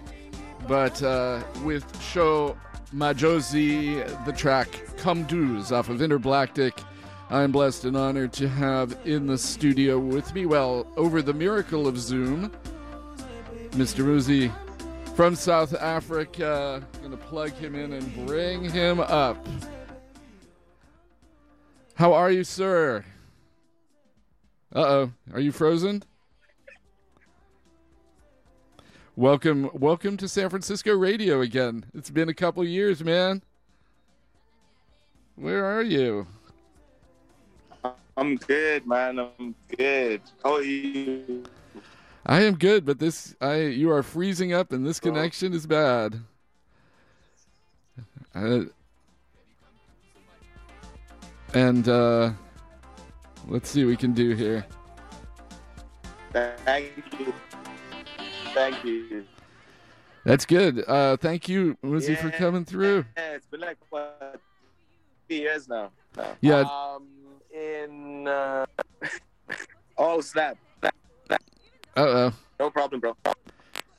but uh, with show Majosi, the track Come Do's off of Interblaktic. I'm blessed and honored to have in the studio with me, well, over the miracle of Zoom, Mr. Muzi from South Africa. I'm Gonna plug him in and bring him up. How are you, sir? Uh oh. Are you frozen? Welcome, welcome to San Francisco radio again. It's been a couple years, man. Where are you? I'm good, man. I'm good. How are you? I am good, but this I you are freezing up and this connection is bad. Uh, and uh let's see what we can do here. Thank you. Thank you. That's good. Uh thank you, Muzi, for coming through. Yeah, it's been like what three years now. now. Yeah. Um, in uh, oh snap. Uh oh. No problem, bro.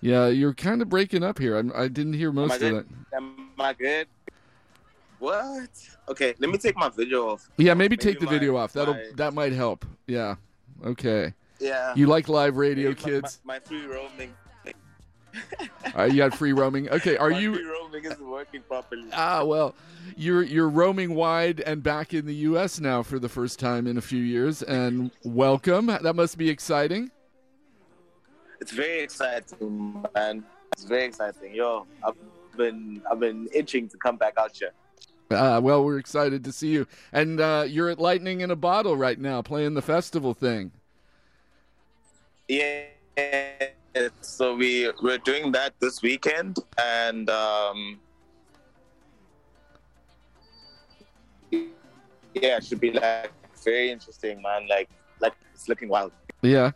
Yeah, you're kind of breaking up here. I'm, I didn't hear most of that. Am I good? What? Okay, let me take my video off. Yeah, maybe, take the my- video off. That'll my- that might help. Yeah. Okay. Yeah. You like live radio, Maybe my- kids? My, my free roaming. Uh, you got free roaming. Okay, are my you? free roaming isn't working properly. Ah, well, you're you're roaming wide and back in the U.S. now for the first time in a few years, and welcome. That must be exciting. It's very exciting, man. It's very exciting. Yo, I've been I've been itching to come back out here. Uh, well, we're excited to see you, and uh, you're at Lightning in a Bottle right now, playing the festival thing. Yeah. So we we're doing that this weekend, and um, yeah, it should be like very interesting, man. Like like it's looking wild. Yeah,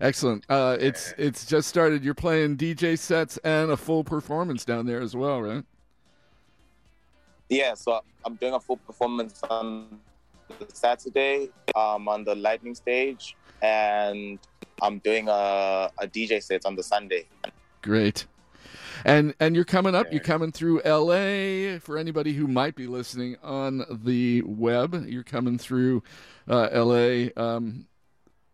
excellent. Uh, it's it's just started. You're playing DJ sets and a full performance down there as well, right? Yeah, so I'm doing a full performance on Saturday um, on the Lightning stage, and I'm doing a, a DJ set on the Sunday. Great. And and you're coming up. You're coming through L.A. For anybody who might be listening on the web, you're coming through uh, L.A. Um,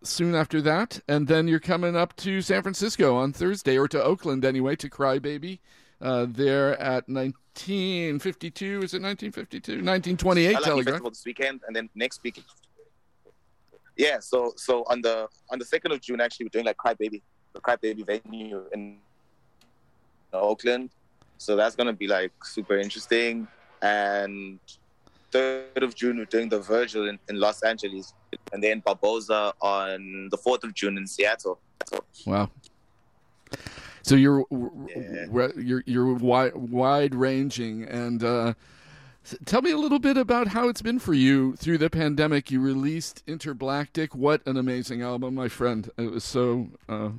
soon after that, and then you're coming up to San Francisco on Thursday, or to Oakland anyway, to Crybaby. Uh, there at 1952. Is it 1952? 1928 I like the Telegraph. festival this weekend, and then next week. Yeah, so so on the on the second of June, actually, we're doing like Cry Baby, the Cry Baby venue in Oakland. So that's gonna be like super interesting. And third of June, we're doing the Virgil in, in Los Angeles, and then Barboza on the fourth of June in Seattle. Wow. So you're w- you're you're wide wide ranging, and uh, tell me a little bit about how it's been for you through the pandemic. You released Interblaktic. What an amazing album, my friend! It was so uh,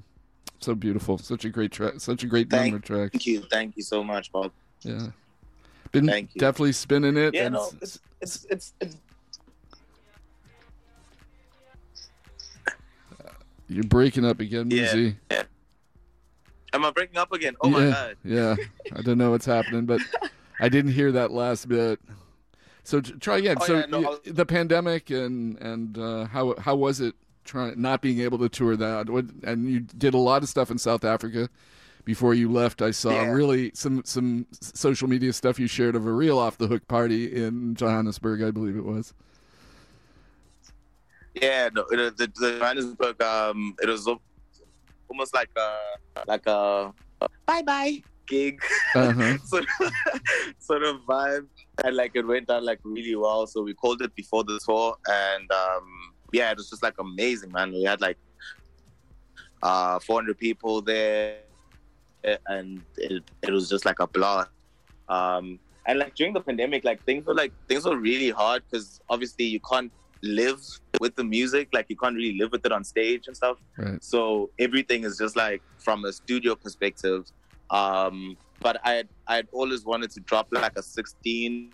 so beautiful. Such a great track. Such a great number track. Thank you, thank you so much, Bob. Yeah. Been Thank you. definitely spinning it. Yeah, no, it's it's it's, it's You're breaking up again, Yeah. Muzi. Am I breaking up again? Oh yeah, my god. Yeah. I don't know what's happening, but I didn't hear that last bit. So try again. Oh, so yeah, no, was- the pandemic and and uh, how how was it trying not being able to tour that? What, and you did a lot of stuff in South Africa before you left. I saw Yeah. really some some social media stuff you shared of a real off the hook party in Johannesburg, I believe it was. Yeah, no, it, the the Johannesburg, um, it was almost like a like a bye bye gig, Uh-huh. sort of, sort of vibe, and like it went down like really well. So we called it before the tour, and um, yeah, it was just like amazing, man. We had like uh 400 people there, and it it was just like a blast. Um, and like during the pandemic, like things were like things were really hard because obviously you can't live with the music, like you can't really live with it on stage and stuff. Right. So everything is just like from a studio perspective. Um, but I I had always wanted to drop like a 16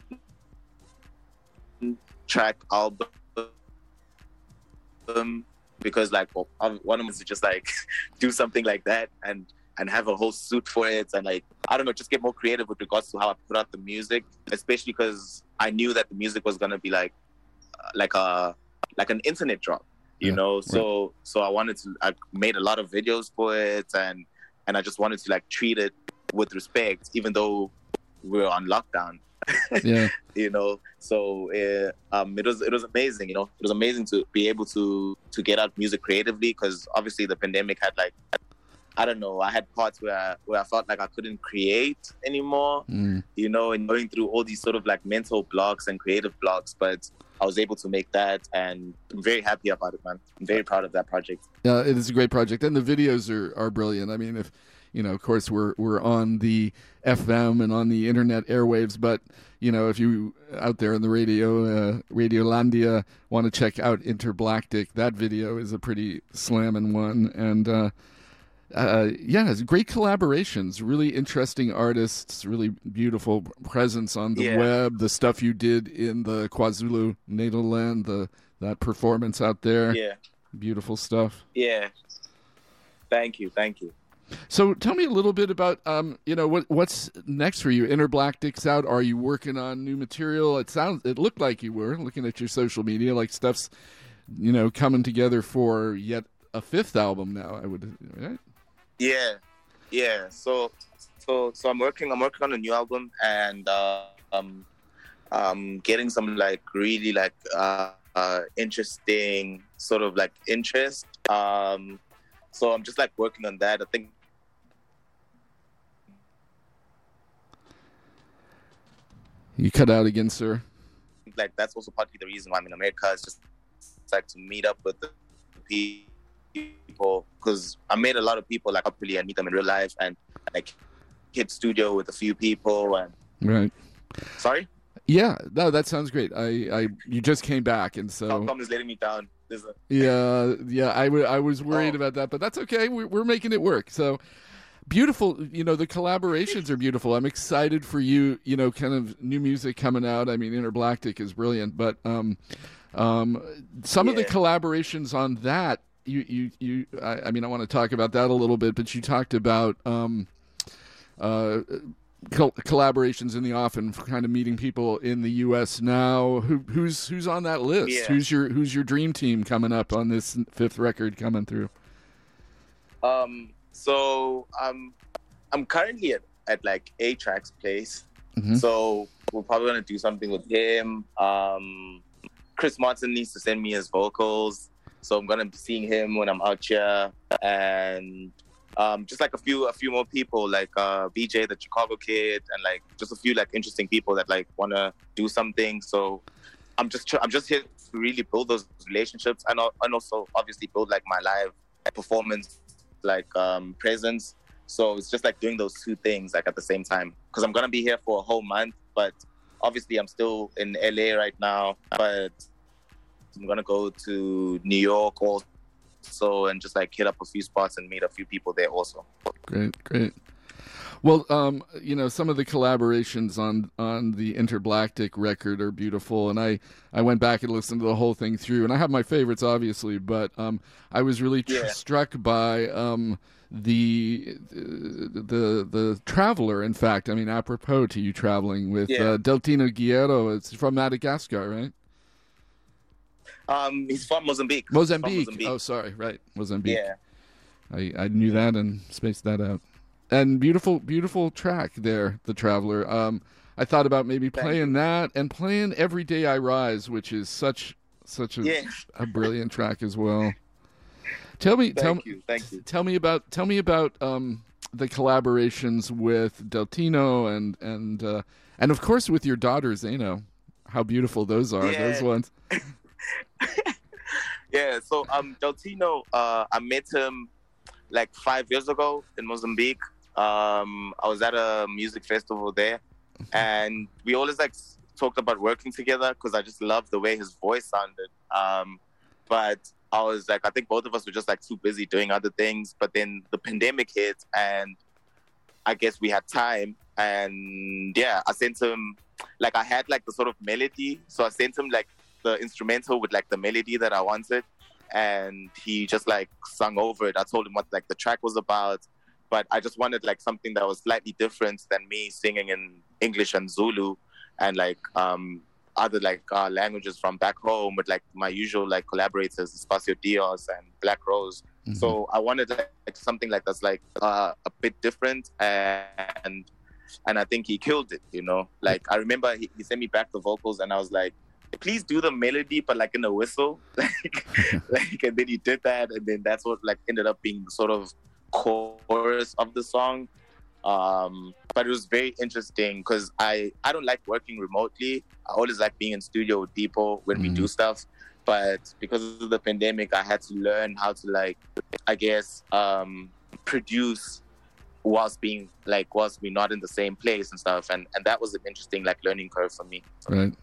track album because like well, of them is just like do something like that and and have a whole suit for it. And like I don't know just get more creative with regards to how I put out the music especially because I knew that the music was gonna be like uh, like a like an internet drop you Yeah, know? so so I wanted to I made a lot of videos for it and and I just wanted to like treat it with respect even though we we're on lockdown. Yeah. you know? So uh, um it was it was amazing you know? It was amazing to be able to to get out music creatively because obviously the pandemic had like i don't know i had parts where I, where i felt like i couldn't create anymore Mm. you know and going through all these sort of like mental blocks and creative blocks but i was able to make that and i'm very happy about it man i'm very proud of that project Yeah, it is a great project, and the videos are, are brilliant. I mean, if you know, of course, we're we're on the FM and on the internet airwaves, but you know, if you out there in the radio, uh, Radiolandia, want to check out Interblaktic, that video is a pretty slamming one, and uh, uh, yeah, great collaborations, really interesting artists, really beautiful presence on the Yeah. web. The stuff you did in the KwaZulu Natalland, the that performance out there, yeah beautiful stuff. yeah thank you thank you So tell me a little bit about um, you know, what what's next for you? Interblaktic's out. Are you working on new material? It sounds it looked like you were looking at your social media, like stuff's you know coming together for yet a fifth album now. I would right? Yeah, yeah. So, so, so I'm working. I'm working on a new album, and uh, um, um, getting some like really like uh, uh, interesting sort of like interest. Um, so I'm just like working on that. I think You cut out again, sir. like that's also partly the reason why I'm in America is just it's like to meet up with the people because I made a lot of people like properly and meet them in real life and like hit studio with a few people and Right. sorry. Yeah, no, that sounds great. I, I you just came back and so Capcom is letting me down. A, Yeah, yeah. I, w- I was worried about that, but that's okay. We're, we're making it work. So beautiful. You know, the collaborations are beautiful. I'm excited for you. You know, kind of new music coming out. I mean, Interblaktic is brilliant, but um, um, some of the collaborations on that. You, you, you. I, I mean, I want to talk about that a little bit, but you talked about um, uh, col- collaborations in the off and kind of meeting people in the U.S. now. Who, who's who's on that list? Yeah. Who's your who's your dream team coming up on this fifth record coming through? Um, so um, I'm currently at, at like A-Trak's place. Mhm. So we're probably gonna do something with him. Um, Chris Martin needs to send me his vocals, so I'm gonna be seeing him when I'm out here, and um, just like a few a few more people like uh, BJ, the Chicago kid, and like just a few like interesting people that like wanna do something. So I'm just I'm just here to really build those relationships and and also obviously build like my live performance like um presence. So it's just like doing those two things like at the same time because I'm gonna be here for a whole month, but obviously I'm still in LA right now, but I'm gonna go to New York also and just like hit up a few spots and meet a few people there also. Great, great. Well, um, you know, some of the collaborations on on the Interblaktic record are beautiful, and I I went back and listened to the whole thing through, and I have my favorites, obviously, but um, I was really tr- Yeah. struck by um the the the traveler. In fact, I mean, apropos to you traveling with Yeah. uh, Deltino Guerreiro, it's from Madagascar, right? Um, he's from Mozambique. Mozambique. From Mozambique. Oh, sorry, right, Mozambique. Yeah. I, I knew that and spaced that out. And beautiful, beautiful track there, The Traveler. Um, I thought about maybe playing that and playing Every Day I Rise, which is such such a, Yeah. a brilliant track as well. Tell me, tell, Thank you, thank you. tell me about tell me about um, the collaborations with Deltino and and uh, and of course with your daughter Zeno. How beautiful those are! Yeah. Those ones. Yeah, so um, Deltino, uh, I met him like five years ago in Mozambique. Um, I was at a music festival there, and we always like talked about working together because I just loved the way his voice sounded. Um, but I was like, I think both of us were just like too busy doing other things. But then the pandemic hit, and I guess we had time, and yeah, I sent him like I had like the sort of melody, so I sent him like the instrumental with like the melody that I wanted, and he just like sung over it. I told him what like the track was about, but I just wanted like something that was slightly different than me singing in English and Zulu, and like um other like uh, languages from back home with like my usual like collaborators, Espacio Dios and Black Rose. So I wanted like, like something like that's like uh, a bit different and and I think he killed it. You know, like I remember he, he sent me back the vocals and I was like, please do the melody, but like in a whistle, like like and then he did that and then that's what like ended up being sort of chorus of the song. Um, but it was very interesting because I I don't like working remotely. I always like being in studio with people when we do stuff. But because of the pandemic, I had to learn how to like, I guess, um, produce whilst being like whilst we're not in the same place and stuff. And and that was an interesting like learning curve for me. Right.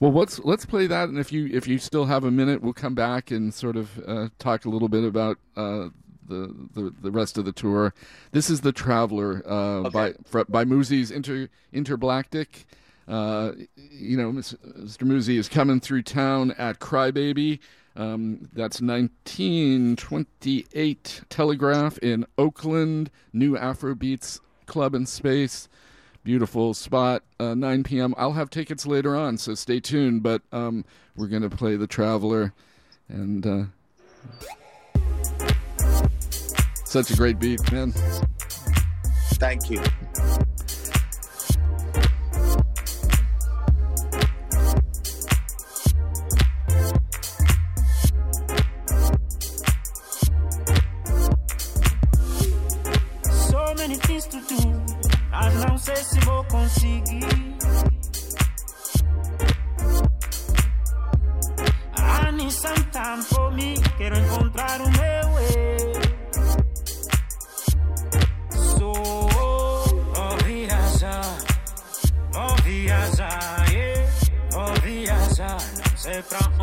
Well, let's let's play that, and if you if you still have a minute, we'll come back and sort of uh, talk a little bit about uh, the, the the rest of the tour. This is the Traveler uh, by fr- by Muzi's Inter Interblaktic. Uh, you know, Mr. Muzi is coming through town at Crybaby. Um, that's 1928 Telegraph in Oakland, New Afrobeats Club and Space. Beautiful spot, uh, 9 p.m. I'll have tickets later on, so stay tuned. But um, we're going to play The Traveler. And uh, such a great beat, man. Thank you.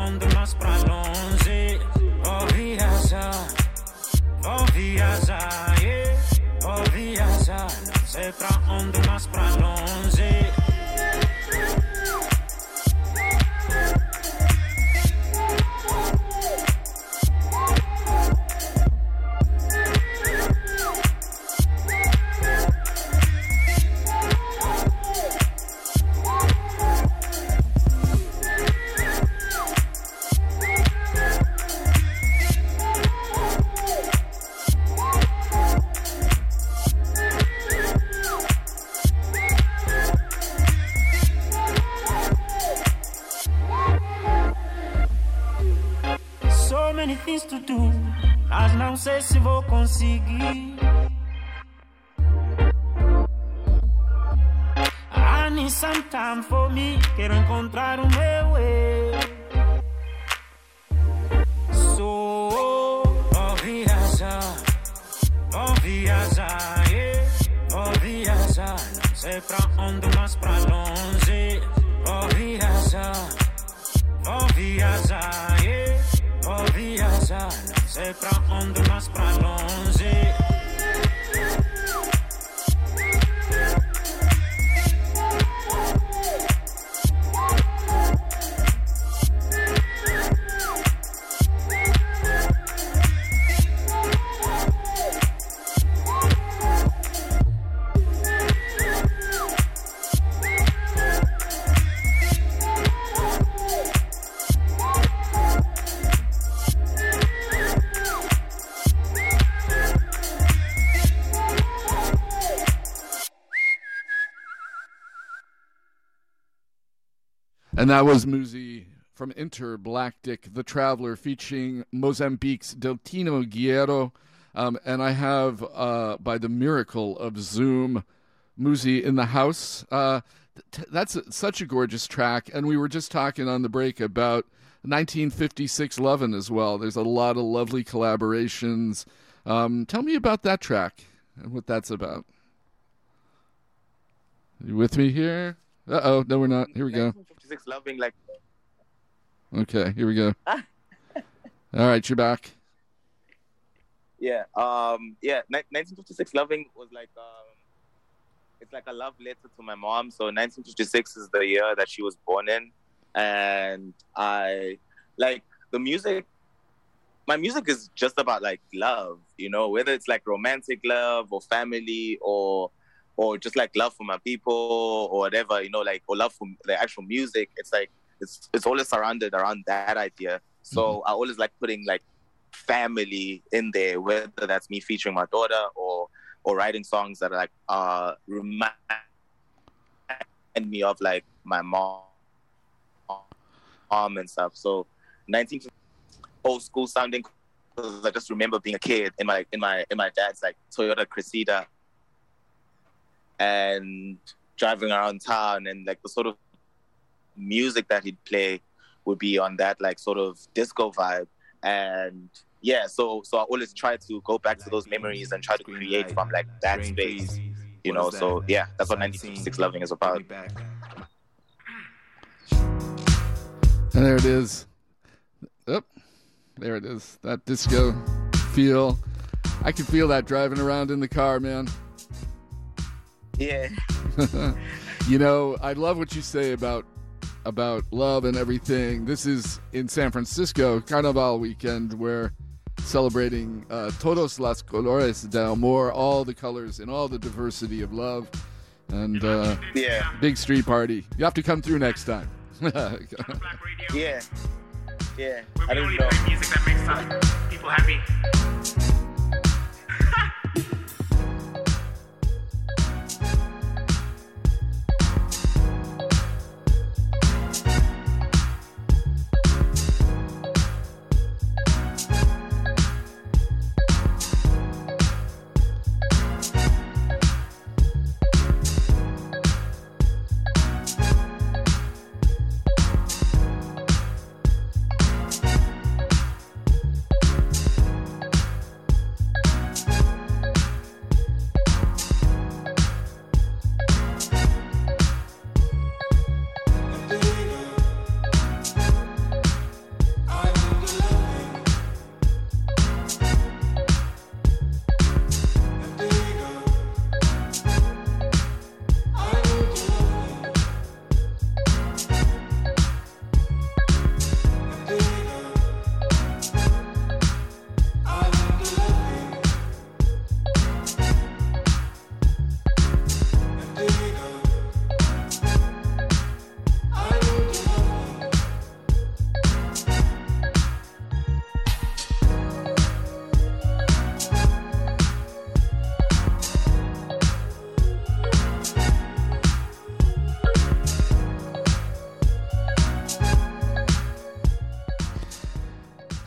Pra onde, mas pra longe. Vou viajar, vou viajar, yeah. vou viajar. Não sei pra onde, mas pra longe. And that was Muzi from Inter Interblaktic, The Traveler, featuring Mozambique's Deltino Guerreiro. Um, and I have, uh, by the miracle of Zoom, Muzi in the house. Uh, t- that's a, such a gorgeous track. And we were just talking on the break about 1956 Lovin' as well. There's a lot of lovely collaborations. Um, tell me about that track and what that's about. You with me here? Uh oh, no, we're not. Here we go. 1956 loving like Okay, here we go. All right, you're back. yeah um yeah 1956 loving was like um it's like a love letter to my mom so 1956 is the year that she was born in and i like the music my music is just about like love you know whether it's like romantic love or family or or just like love for my people or whatever you know like or love for the actual music. It's like it's it's always surrounded around that idea. So i always like putting like family in there whether that's me featuring my daughter or or writing songs that are like uh remind me of like my mom mom and stuff. So 19 old school sounding I just remember being a kid in my in my in my dad's like Toyota Cressida and driving around town and like the sort of music that he'd play would be on that like sort of disco vibe and yeah so so I always try to go back to those memories and try to create from like that space you know so yeah that's what 1956 loving is about And there it is. Up. There it is. That disco feel. I can feel that driving around in the car, man. Yeah you know, I love what you say about about love and everything. This is in San Francisco, Carnival weekend, where celebrating uh, todos las colores de amor, all the colors and all the diversity of love, and uh, yeah big street party. You have to come through next time. yeah yeah We I don't only know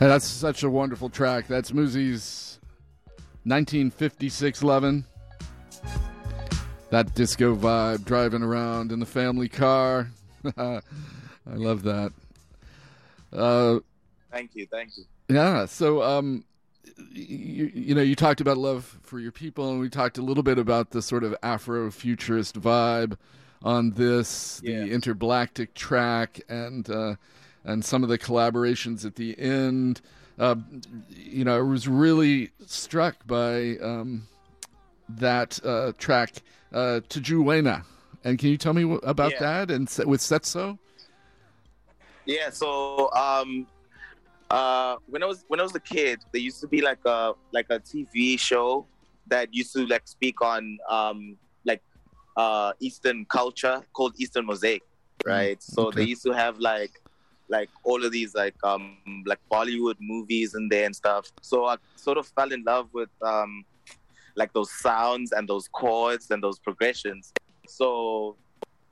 And that's such a wonderful track. That's Muzi's 1956 Lovin'. That disco vibe, driving around in the family car. I love that. Uh, thank you thank you yeah. So, um, you, you know, you talked about love for your people, and we talked a little bit about the sort of Afro-futurist vibe on this, the interblaktic track, and uh, and some of the collaborations at the end. Uh, you know, I was really struck by um, that uh, track, uh, Tijuana. And can you tell me wh- about Yeah. that and with Setso? Yeah, so um uh when I was when I was a kid, there used to be like a like a TV show that used to like speak on um like uh Eastern culture called Eastern Mosaic, right? So they used to have like like all of these like um like Bollywood movies in there and stuff. So I sort of fell in love with um like those sounds and those chords and those progressions. So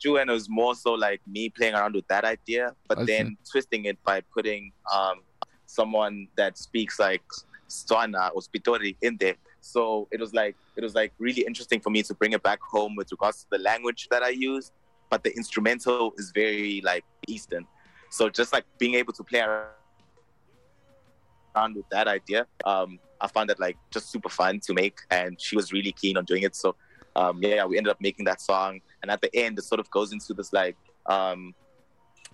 Juan was more so like me playing around with that idea, but then twisting it by putting um, someone that speaks like Swana or Spitori in there. So it was like it was like really interesting for me to bring it back home with regards to the language that I use, but the instrumental is very like Eastern. So just like being able to play around with that idea, um, I found that like just super fun to make, and she was really keen on doing it. So um, yeah, we ended up making that song, and at the end, it sort of goes into this like um,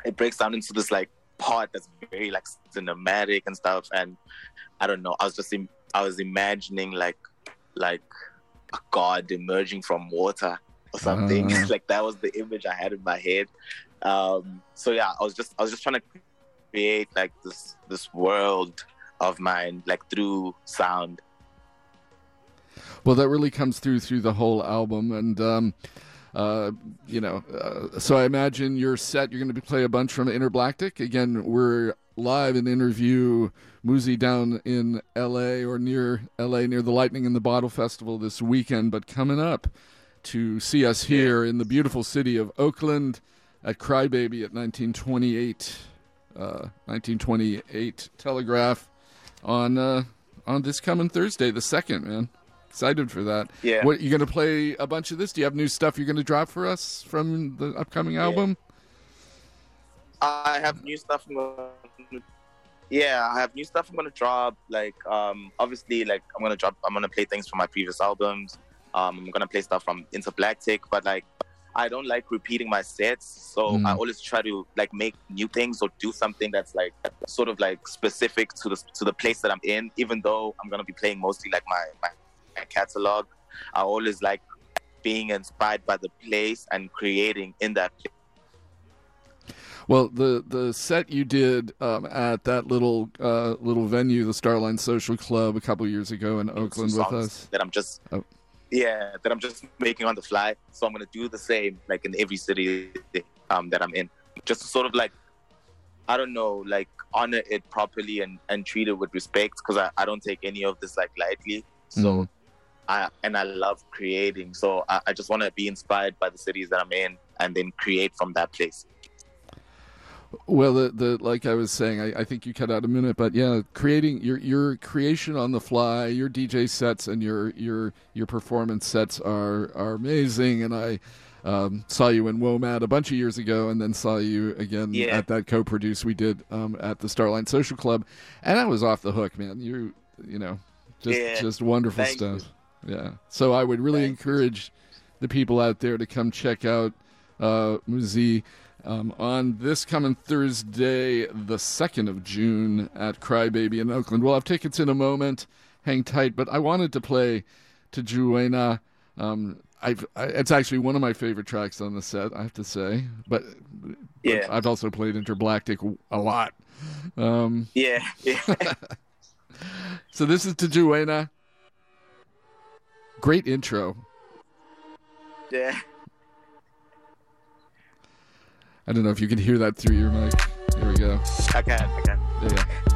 it breaks down into this like part that's very like cinematic and stuff. And I don't know, I was just im- I was imagining like like a god emerging from water or something. Ah. like that was the image I had in my head. Um, so yeah, I was just I was just trying to create like this this world of mine like through sound. Well, that really comes through through the whole album, and um, uh, you know, uh, so I imagine your set. You're going to play a bunch from Interblaktic. Again, we're live in interview Muzi down in L.A. or near L.A. near the Lightning in the Bottle Festival this weekend. But coming up to see us here in the beautiful city of Oakland at Crybaby at 1928, uh, 1928 Telegraph on uh, on this coming Thursday, the second. Man, excited for that. Yeah. What you going to play a bunch of this? Do you have new stuff you're going to drop for us from the upcoming album? I have new stuff. Yeah, I have new stuff I'm gonna drop. Like, um, obviously, like I'm gonna drop. I'm gonna play things from my previous albums. Um, I'm gonna play stuff from Interblaktic, but like, I don't like repeating my sets. So Mm. I always try to like make new things or do something that's like sort of like specific to the to the place that I'm in. Even though I'm gonna be playing mostly like my my, my catalog, I always like being inspired by the place and creating in that place. Well, the the set you did um, at that little uh, little venue, the Starline Social Club, a couple years ago in Oakland with us. that I'm just Oh. Yeah that I'm just making on the fly. So I'm gonna do the same like in every city um, that I'm in, just to sort of like I don't know like honor it properly and and treat it with respect because I, I don't take any of this like lightly. So. Mhm. I, and I love creating, so I, I just want to be inspired by the cities that I'm in, and then create from that place. Well, the, the like I was saying, I, I think you cut out a minute, but yeah, creating your your creation on the fly, your DJ sets and your your your performance sets are are amazing. And I um, saw you in WOMAD a bunch of years ago, and then saw you again Yeah. at that co-produce we did um, at the Starline Social Club, and I was off the hook, man. You you know, just Yeah. just wonderful Thank you. stuff. Yeah. So I would really encourage the people out there to come check out uh, Muzi um, on this coming Thursday, the 2nd of June at Crybaby in Oakland. We'll have tickets in a moment. Hang tight. But I wanted to play to Juena. Um, I've, I, it's actually one of my favorite tracks on the set, I have to say. But, but Yeah. I've also played Interblaktic a lot. Um, Yeah, yeah. so this is to Juena. Great intro. yeah. I don't know if you can hear that through your mic. Here we go. I can, I can. Yeah.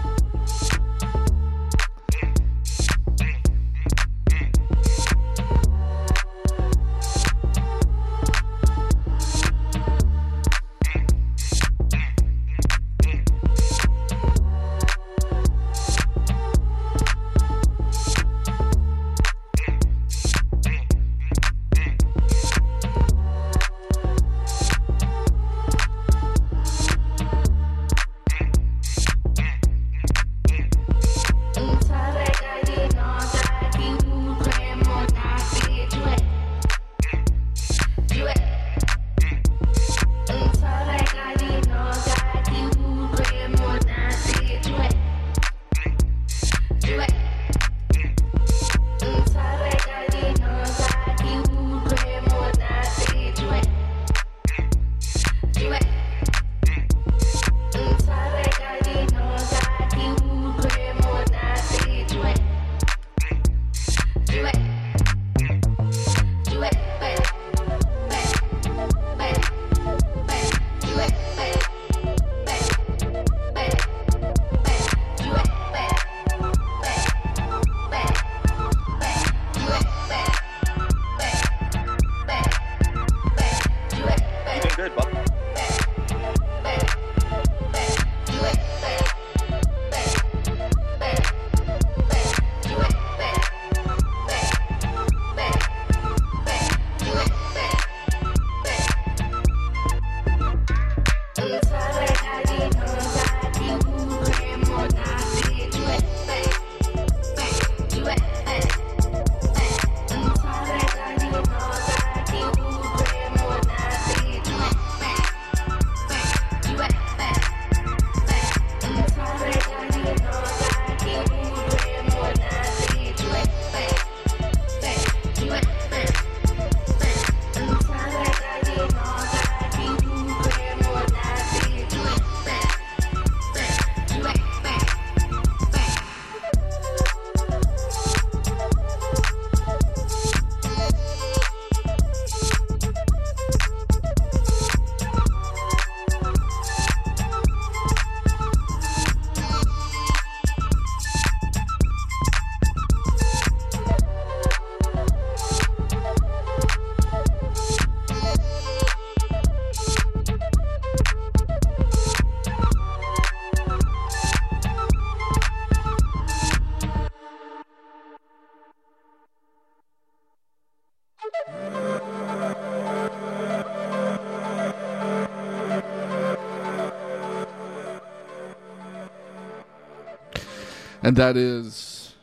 That is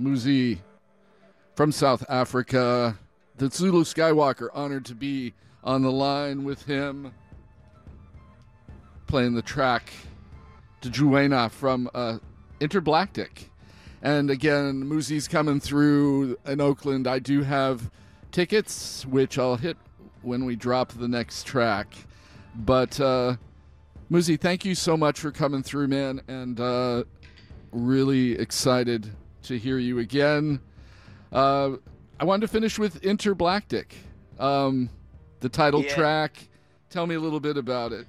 Muzi from South Africa. The Zulu Skywalker, honored to be on the line with him, playing the track to Juena from uh, Interblaktic. And again, Muzi's coming through in Oakland. I do have tickets, which I'll hit when we drop the next track. But uh, Muzi, thank you so much for coming through, man, and uh, really excited to hear you again. Uh, I wanted to finish with Interblaktic, um, the title Yeah. track. Tell me a little bit about it.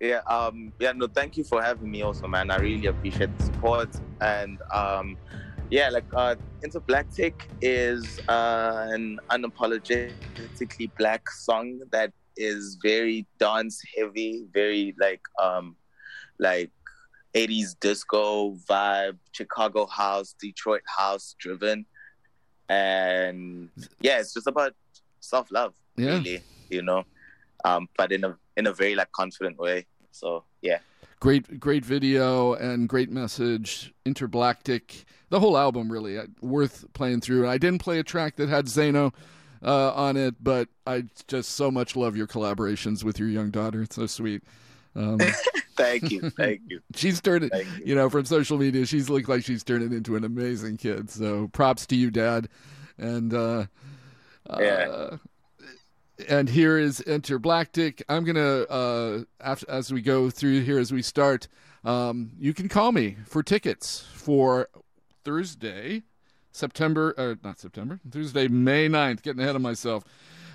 Yeah, um, yeah, no, thank you for having me also, man. I really appreciate the support. And um, yeah, like uh, Intergalactic is uh, an unapologetically black song that is very dance heavy, very like um, like 80s disco vibe, Chicago house, Detroit house driven. And yeah, it's just about self love, Yeah. really, you know. Um, but in a in a very like confident way. So yeah. Great, great video and great message. Interblaktic, the whole album really uh, worth playing through. And I didn't play a track that had Zeno uh, on it, but I just so much love your collaborations with your young daughter. It's so sweet. Um, Thank you, thank you. she's turned it, you know, from social media, she's looked like she's turning into an amazing kid. So props to you, Dad. And uh, Yeah. uh, and here is Interblaktic. I'm gonna uh, after, as we go through here as we start. Um, you can call me for tickets for Thursday, September uh, not September, Thursday, May 9th. Getting ahead of myself.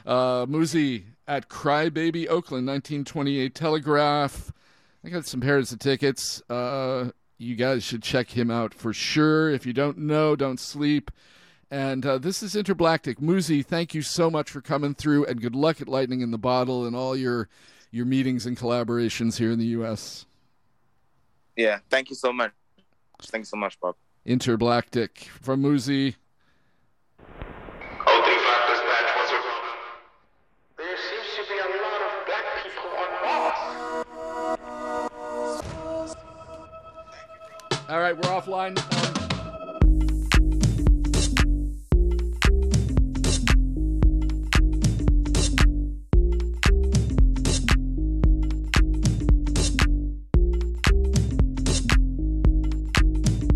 Uh, Muzi at Crybaby Oakland, 1928 Telegraph. I got some pairs of tickets. Uh, you guys should check him out for sure. If you don't know, don't sleep. And uh, this is Interblaktic. Muzi, thank you so much for coming through, and good luck at Lightning in the Bottle and all your your meetings and collaborations here in the U.S. Yeah. Thank you so much. Thanks so much, Bob. Interblaktic from Muzi. All right, we're offline. Um,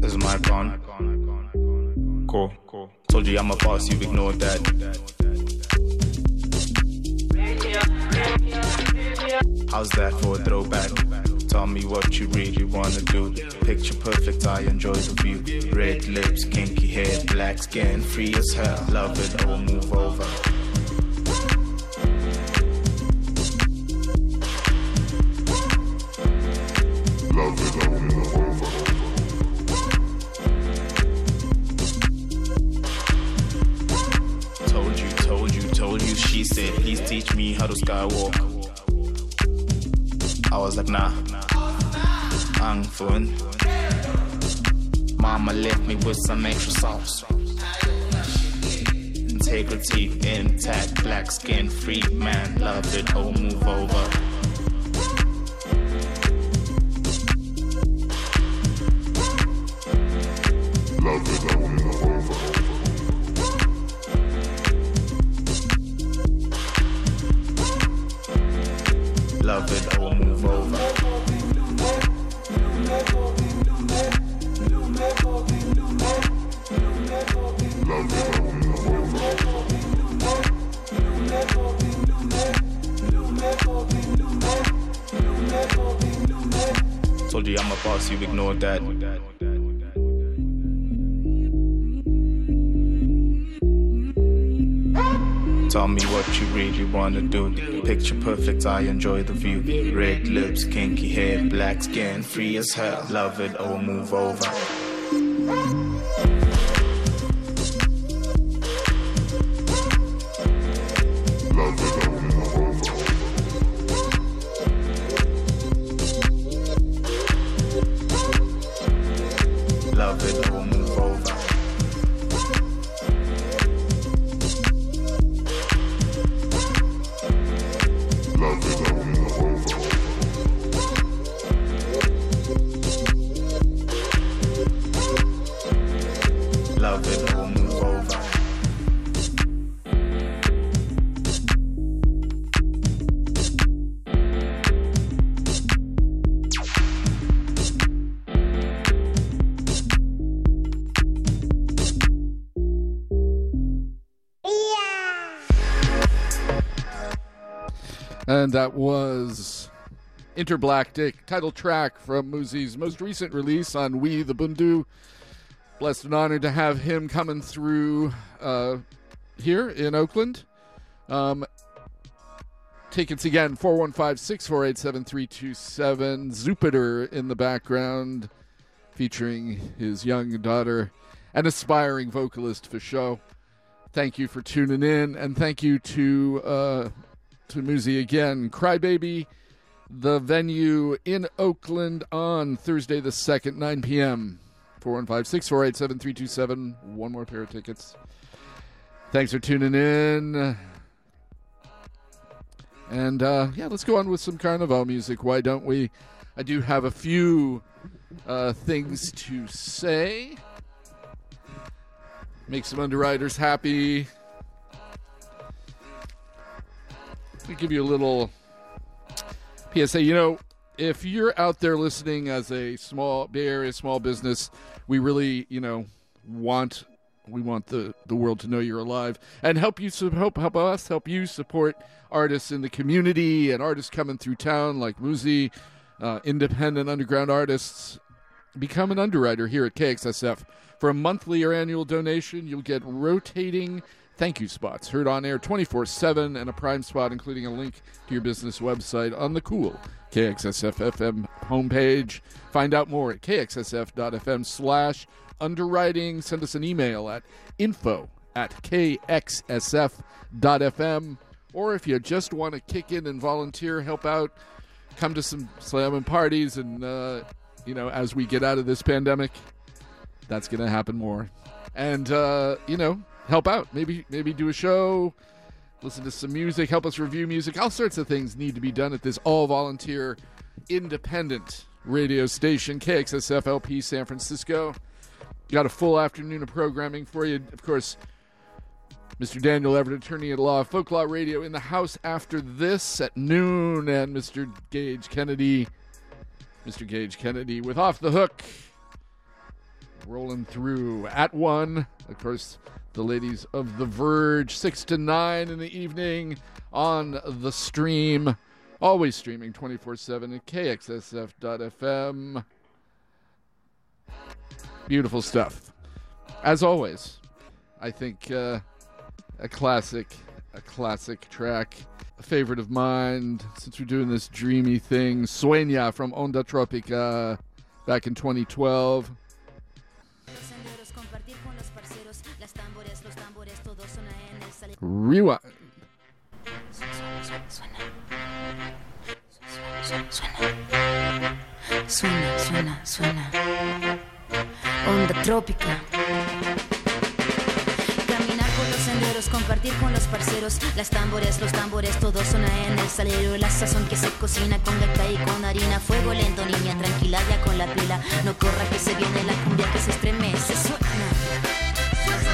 This is my con. Cool. Cool. Told you I'm a boss, you've ignored that. How's that for a throwback? Tell me what you really wanna do. Picture perfect, I enjoy the view. Red lips, kinky hair, black skin, free as hell. Love it, or move over. Love it, or move over. Told you, told you, told you. She said, please teach me how to skywalk. I was like, nah, ang fun. Mama left me with some extra sauce. Integrity intact, black skin, free man, love it, oh move over. Love it, oh move over. Love it, or move over. Told you I'm a boss, you ignored that. Tell me what you really wanna do. Picture perfect, I enjoy the view. Red lips, kinky hair, black skin, free as hell. Love it, or move over. That was Interblaktic, title track from Muzi's most recent release on We the Bundu. Blessed and honored to have him coming through uh, here in Oakland. Um, tickets again 415 648 7327. Zupiter in the background, featuring his young daughter, an aspiring vocalist for show. Thank you for tuning in, and thank you to uh, to Muzi again. Crybaby, the venue in Oakland on Thursday the 2nd, 9 p.m. 415 648 7327. One more pair of tickets. Thanks for tuning in. And uh, yeah, let's go on with some Carnaval music. Why don't we? I do have a few uh, things to say. Make some underwriters happy. Me give you a little PSA. You know, if you're out there listening as a small Bay Area small business, we really, you know, want we want the, the world to know you're alive and help you help help us help you support artists in the community and artists coming through town like Muzi, uh, independent underground artists. Become an underwriter here at KXSF. For a monthly or annual donation, you'll get rotating thank you spots heard on air 24 7 and a prime spot, including a link to your business website on the cool KXSF homepage. Find out more at kxsf.fm slash underwriting. Send us an email at info at kxsf.fm. Or if you just want to kick in and volunteer, help out, come to some slamming parties, and, uh, you know, as we get out of this pandemic, that's going to happen more. And, uh, you know, help out. Maybe maybe do a show, listen to some music, help us review music. All sorts of things need to be done at this all volunteer independent radio station, KXSFLP San Francisco. Got a full afternoon of programming for you. Of course, Mr. Daniel Everett, attorney at law, Folk Law Radio in the house after this at noon, and Mr. Gage Kennedy, Mr. Gage Kennedy with Off the Hook, rolling through at one. Of course, the ladies of The Verge, 6 to 9 in the evening on the stream. Always streaming 24 7 at kxsf.fm. Beautiful stuff. As always, I think uh, a classic, a classic track. A favorite of mine since we're doing this dreamy thing. Sueña from Onda Tropica back in 2012. Rewind. Suena, suena, suena. Onda trópica. Caminar por los senderos, compartir con los parceros. Las tambores, los tambores, todos suena en el salero. La sazón que se cocina con gaita y con harina. Fuego lento, niña, tranquila ya con la pila. No corra que se viene la cumbia que se estremece. Suena. Cuando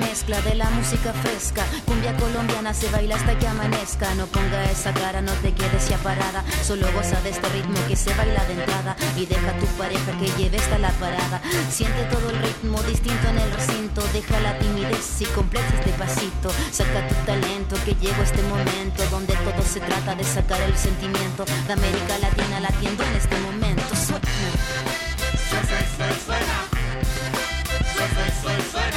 mezcla de la música fresca, cumbia colombiana se baila hasta que amanezca. No ponga esa cara, no te quedes ya parada. Solo goza de este ritmo que se baila de entrada y deja a tu pareja que lleve hasta la parada. Siente todo el ritmo distinto en el recinto. Deja la timidez y completa este pasito. Saca tu talento que llegó este momento donde todo se trata de sacar el sentimiento de América Latina latiendo en este momento. Suena. Vamos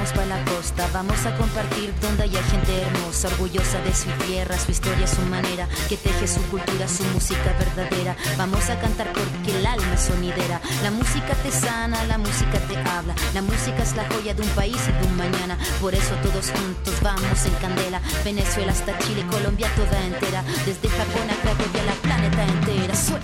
Fuimos para la costa. Vamos a compartir donde haya gente hermosa, orgullosa de su tierra, su historia, su manera, que teje su cultura, su música verdadera. Vamos a cantar porque el alma es sonidera. La música te sana, la música te habla. La música es la joya de un país y de un mañana. Por eso todos juntos vamos en candela. Venezuela hasta Chile, Colombia toda entera. Desde Japón a Cracovia, la planeta entera. Suena,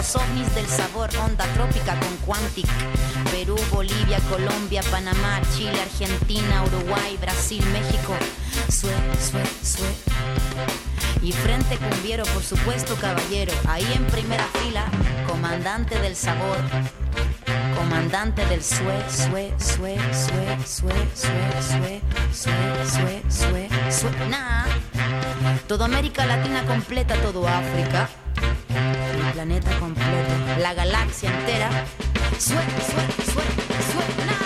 Somos ovnis del sabor, onda trópica con Quantic. Perú, Bolivia, Colombia, Panamá, Chile, Argentina, Uruguay, Brasil, México. Sue, sue, sue. Y frente cumbiero, por supuesto, caballero. Ahí en primera fila, comandante del sabor. Comandante del sue, sue, sue, sue, sue, sue, sue, sue, sue, sue, sue. Nah. Toda América Latina completa, todo África planeta completo, la galaxia entera. Suena, suena, suena, suena.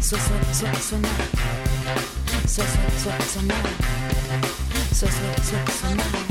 Suena, suena, suena. Suena, suena, suena. Suena, suena, suena.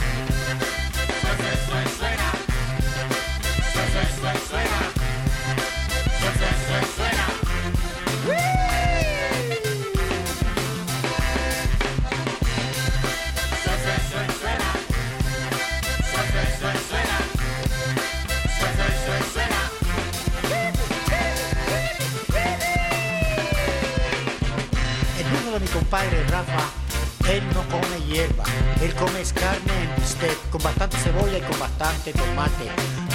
Él come es carne en bistec, con bastante cebolla y con bastante tomate.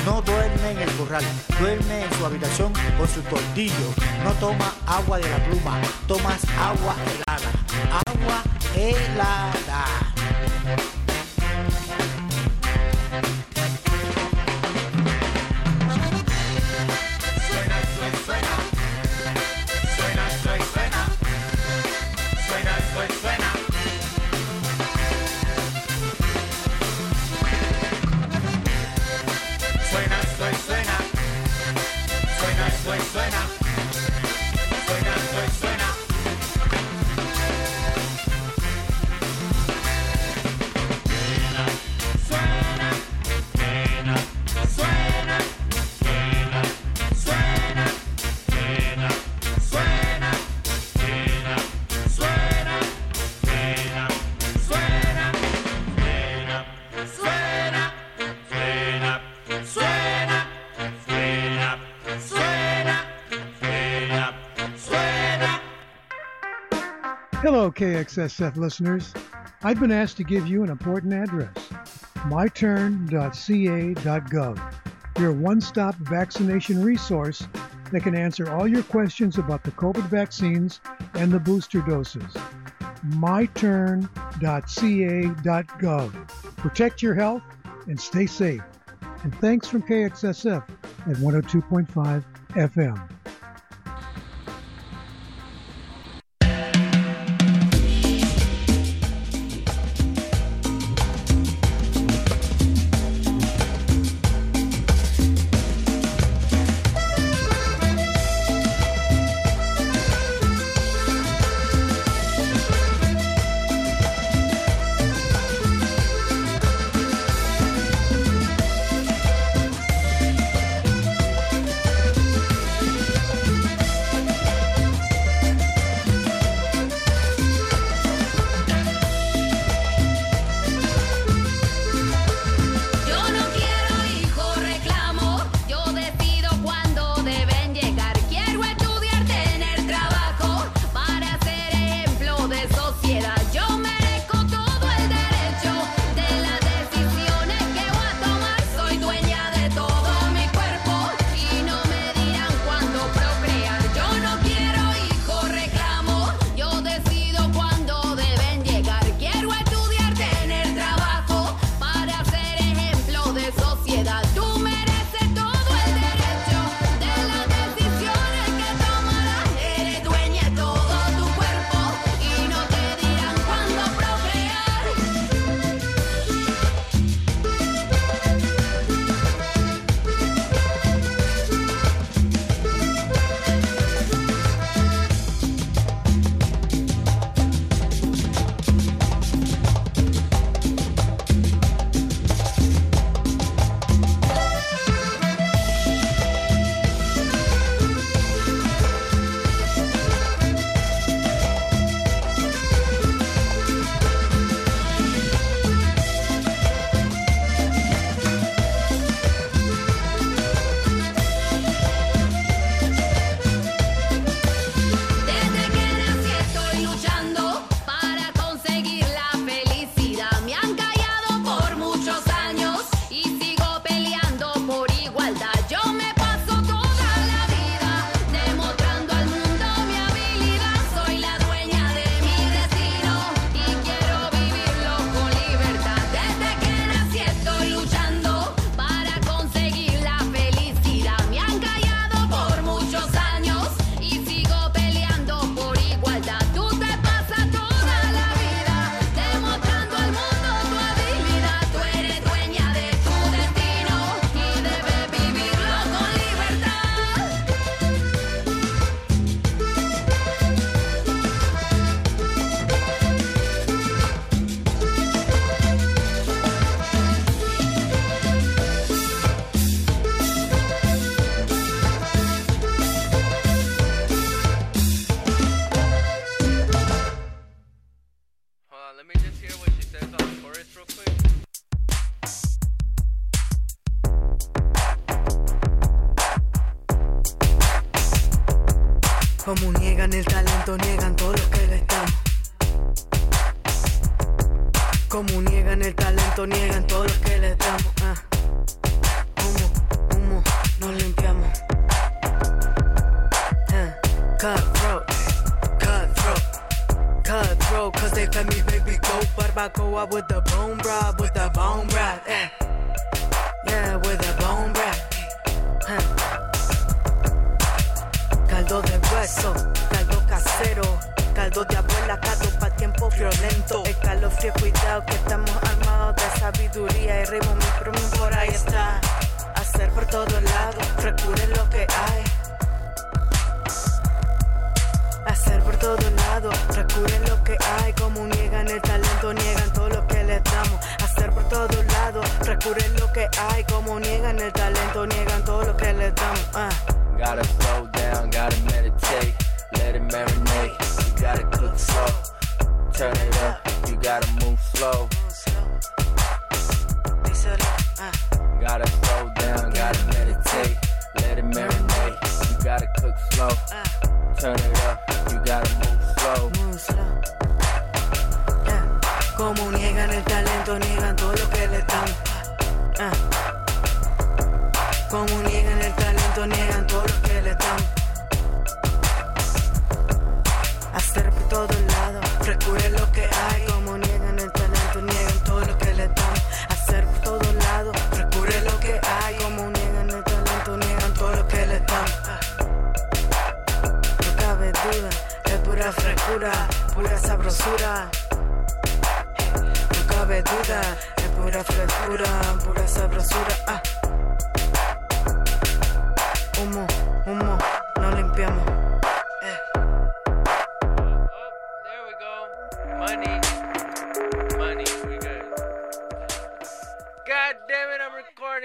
No duerme en el corral, duerme en su habitación con su tortillo. No toma agua de la pluma, tomas agua helada. Agua helada. KXSF listeners. I've been asked to give you an important address myturn.ca.gov, your one stop vaccination resource that can answer all your questions about the COVID vaccines and the booster doses. myturn.ca.gov. Protect your health and stay safe. And thanks from KXSF at 102.5 FM.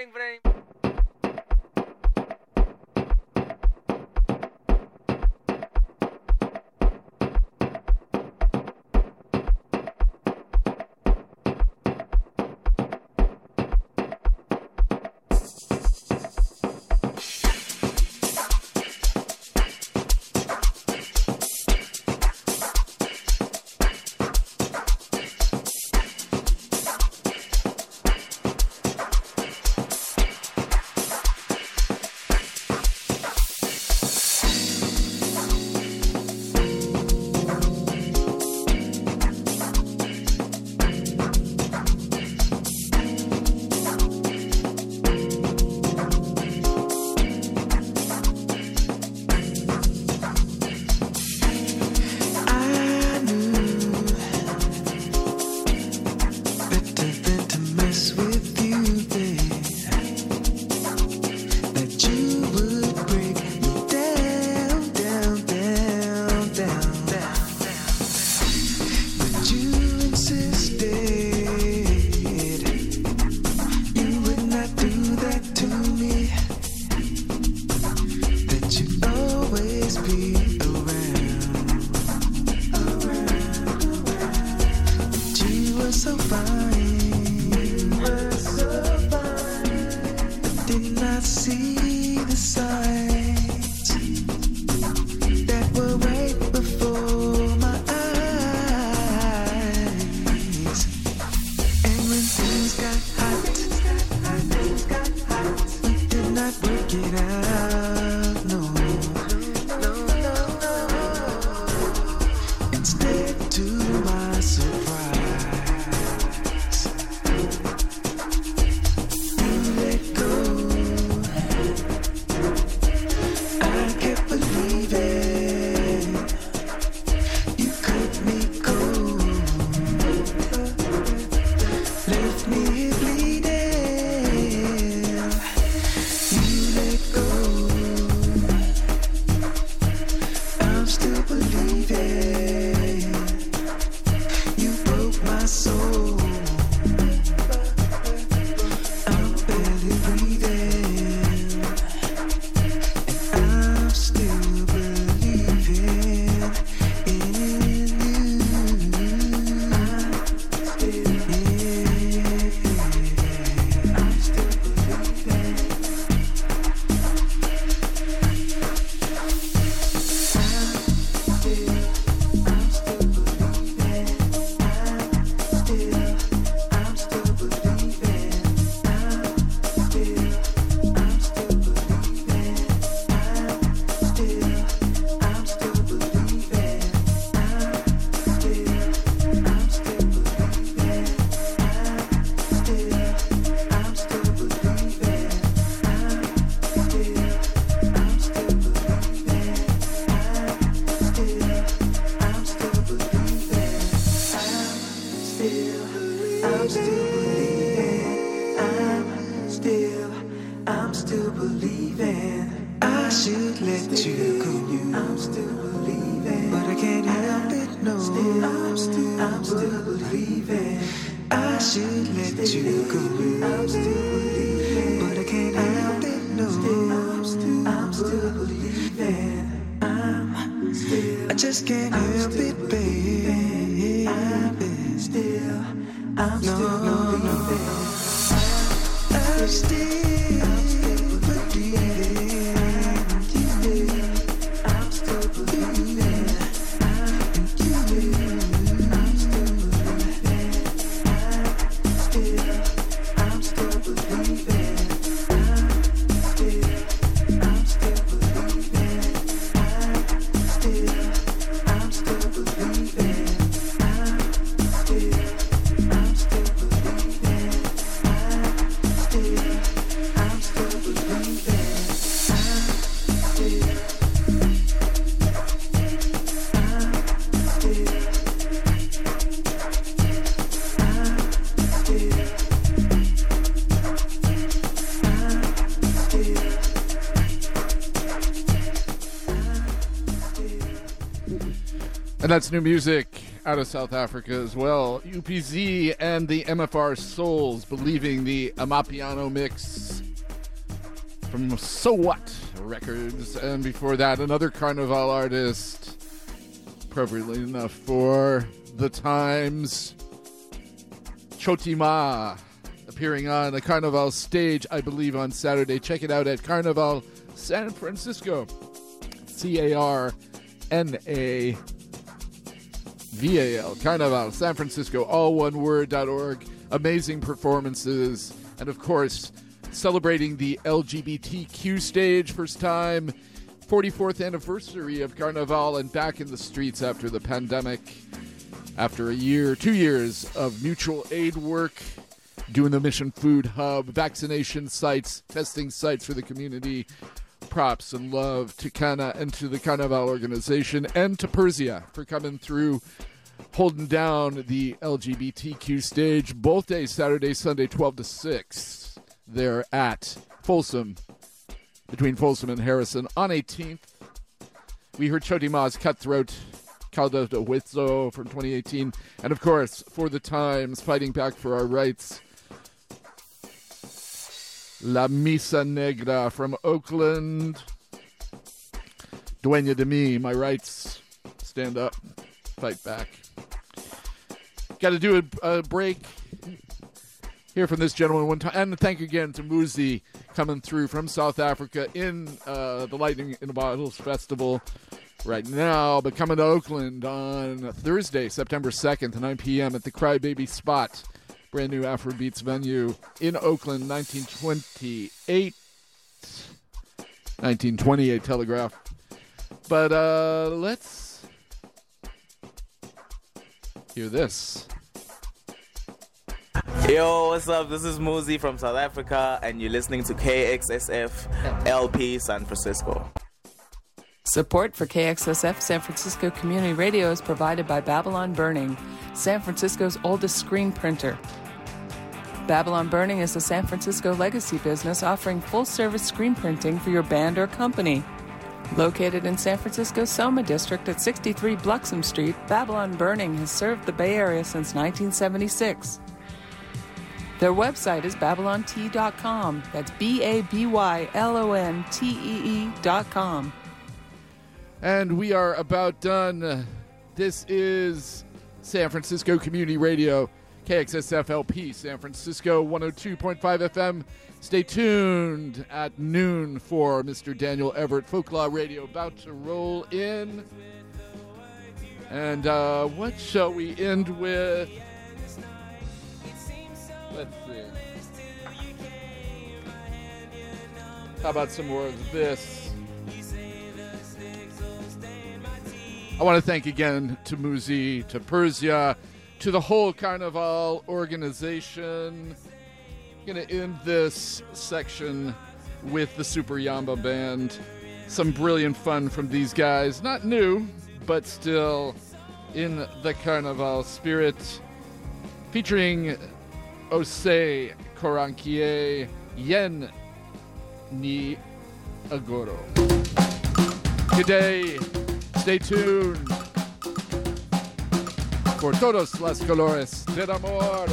It, but I I'm still believing, but I can't help it. No, I'm still, believing. I'm still, I just can't help it baby I've been still I'm still loving nothing I'm still that's new music out of South Africa as well. UPZ and the MFR Souls believing the Amapiano mix from So What Records. And before that, another Carnaval artist, appropriately enough for the times, Chhoti Maa, appearing on a Carnaval stage, I believe, on Saturday. Check it out at Carnaval San Francisco. C A R N A V A L, Carnaval, San Francisco, all one word.org. Amazing performances. And of course, celebrating the LGBTQ stage, first time, 44th anniversary of Carnaval, and back in the streets after the pandemic. After a year, two years of mutual aid work, doing the Mission Food Hub, vaccination sites, testing sites for the community. Props and love to CANA and to the Carnaval organization and to Per Sia for coming through, holding down the LGBTQ stage both days, Saturday, Sunday, 12 to 6. They're at Folsom, between Folsom and Harrison on 18th. We heard Chhoti Maa's Cutthroat, Caldo de Hueso from 2018. And of course, for the Times, fighting back for our rights. La Misa Negra from Oakland. Dueña de mi, my rights. Stand up, fight back. Got to do a, a break. Hear from this gentleman one time. And thank again to Muzi coming through from South Africa in uh, the Lightning in the Bottles Festival right now, but coming to Oakland on Thursday, September 2nd, 9 p.m. at the Crybaby Spot brand new Afrobeats venue in Oakland, 1928. 1928 Telegraph. But uh, let's hear this. Yo, what's up? This is Muzi from South Africa, and you're listening to KXSF LP San Francisco. Support for KXSF San Francisco Community Radio is provided by Babylon Burning, San Francisco's oldest screen printer. Babylon Burning is a San Francisco legacy business offering full service screen printing for your band or company. Located in San Francisco's Soma District at 63 Bluxom Street, Babylon Burning has served the Bay Area since 1976. Their website is babylontee.com. That's B A B Y L O N T E E.com. And we are about done. This is San Francisco Community Radio, KXSFLP, San Francisco 102.5 FM. Stay tuned at noon for Mr. Daniel Everett Folklaw Radio about to roll in. And uh, what shall we end with? Let's see. How about some more of this? I want to thank again to Muzi, to Per Sia, to the whole Carnaval organization. I'm Going to end this section with the Super Yamba Band. Some brilliant fun from these guys. Not new, but still in the Carnaval spirit. Featuring Osei Korankye Yen Ni Agoro. Good day. Stay tuned for todos los colores del amor.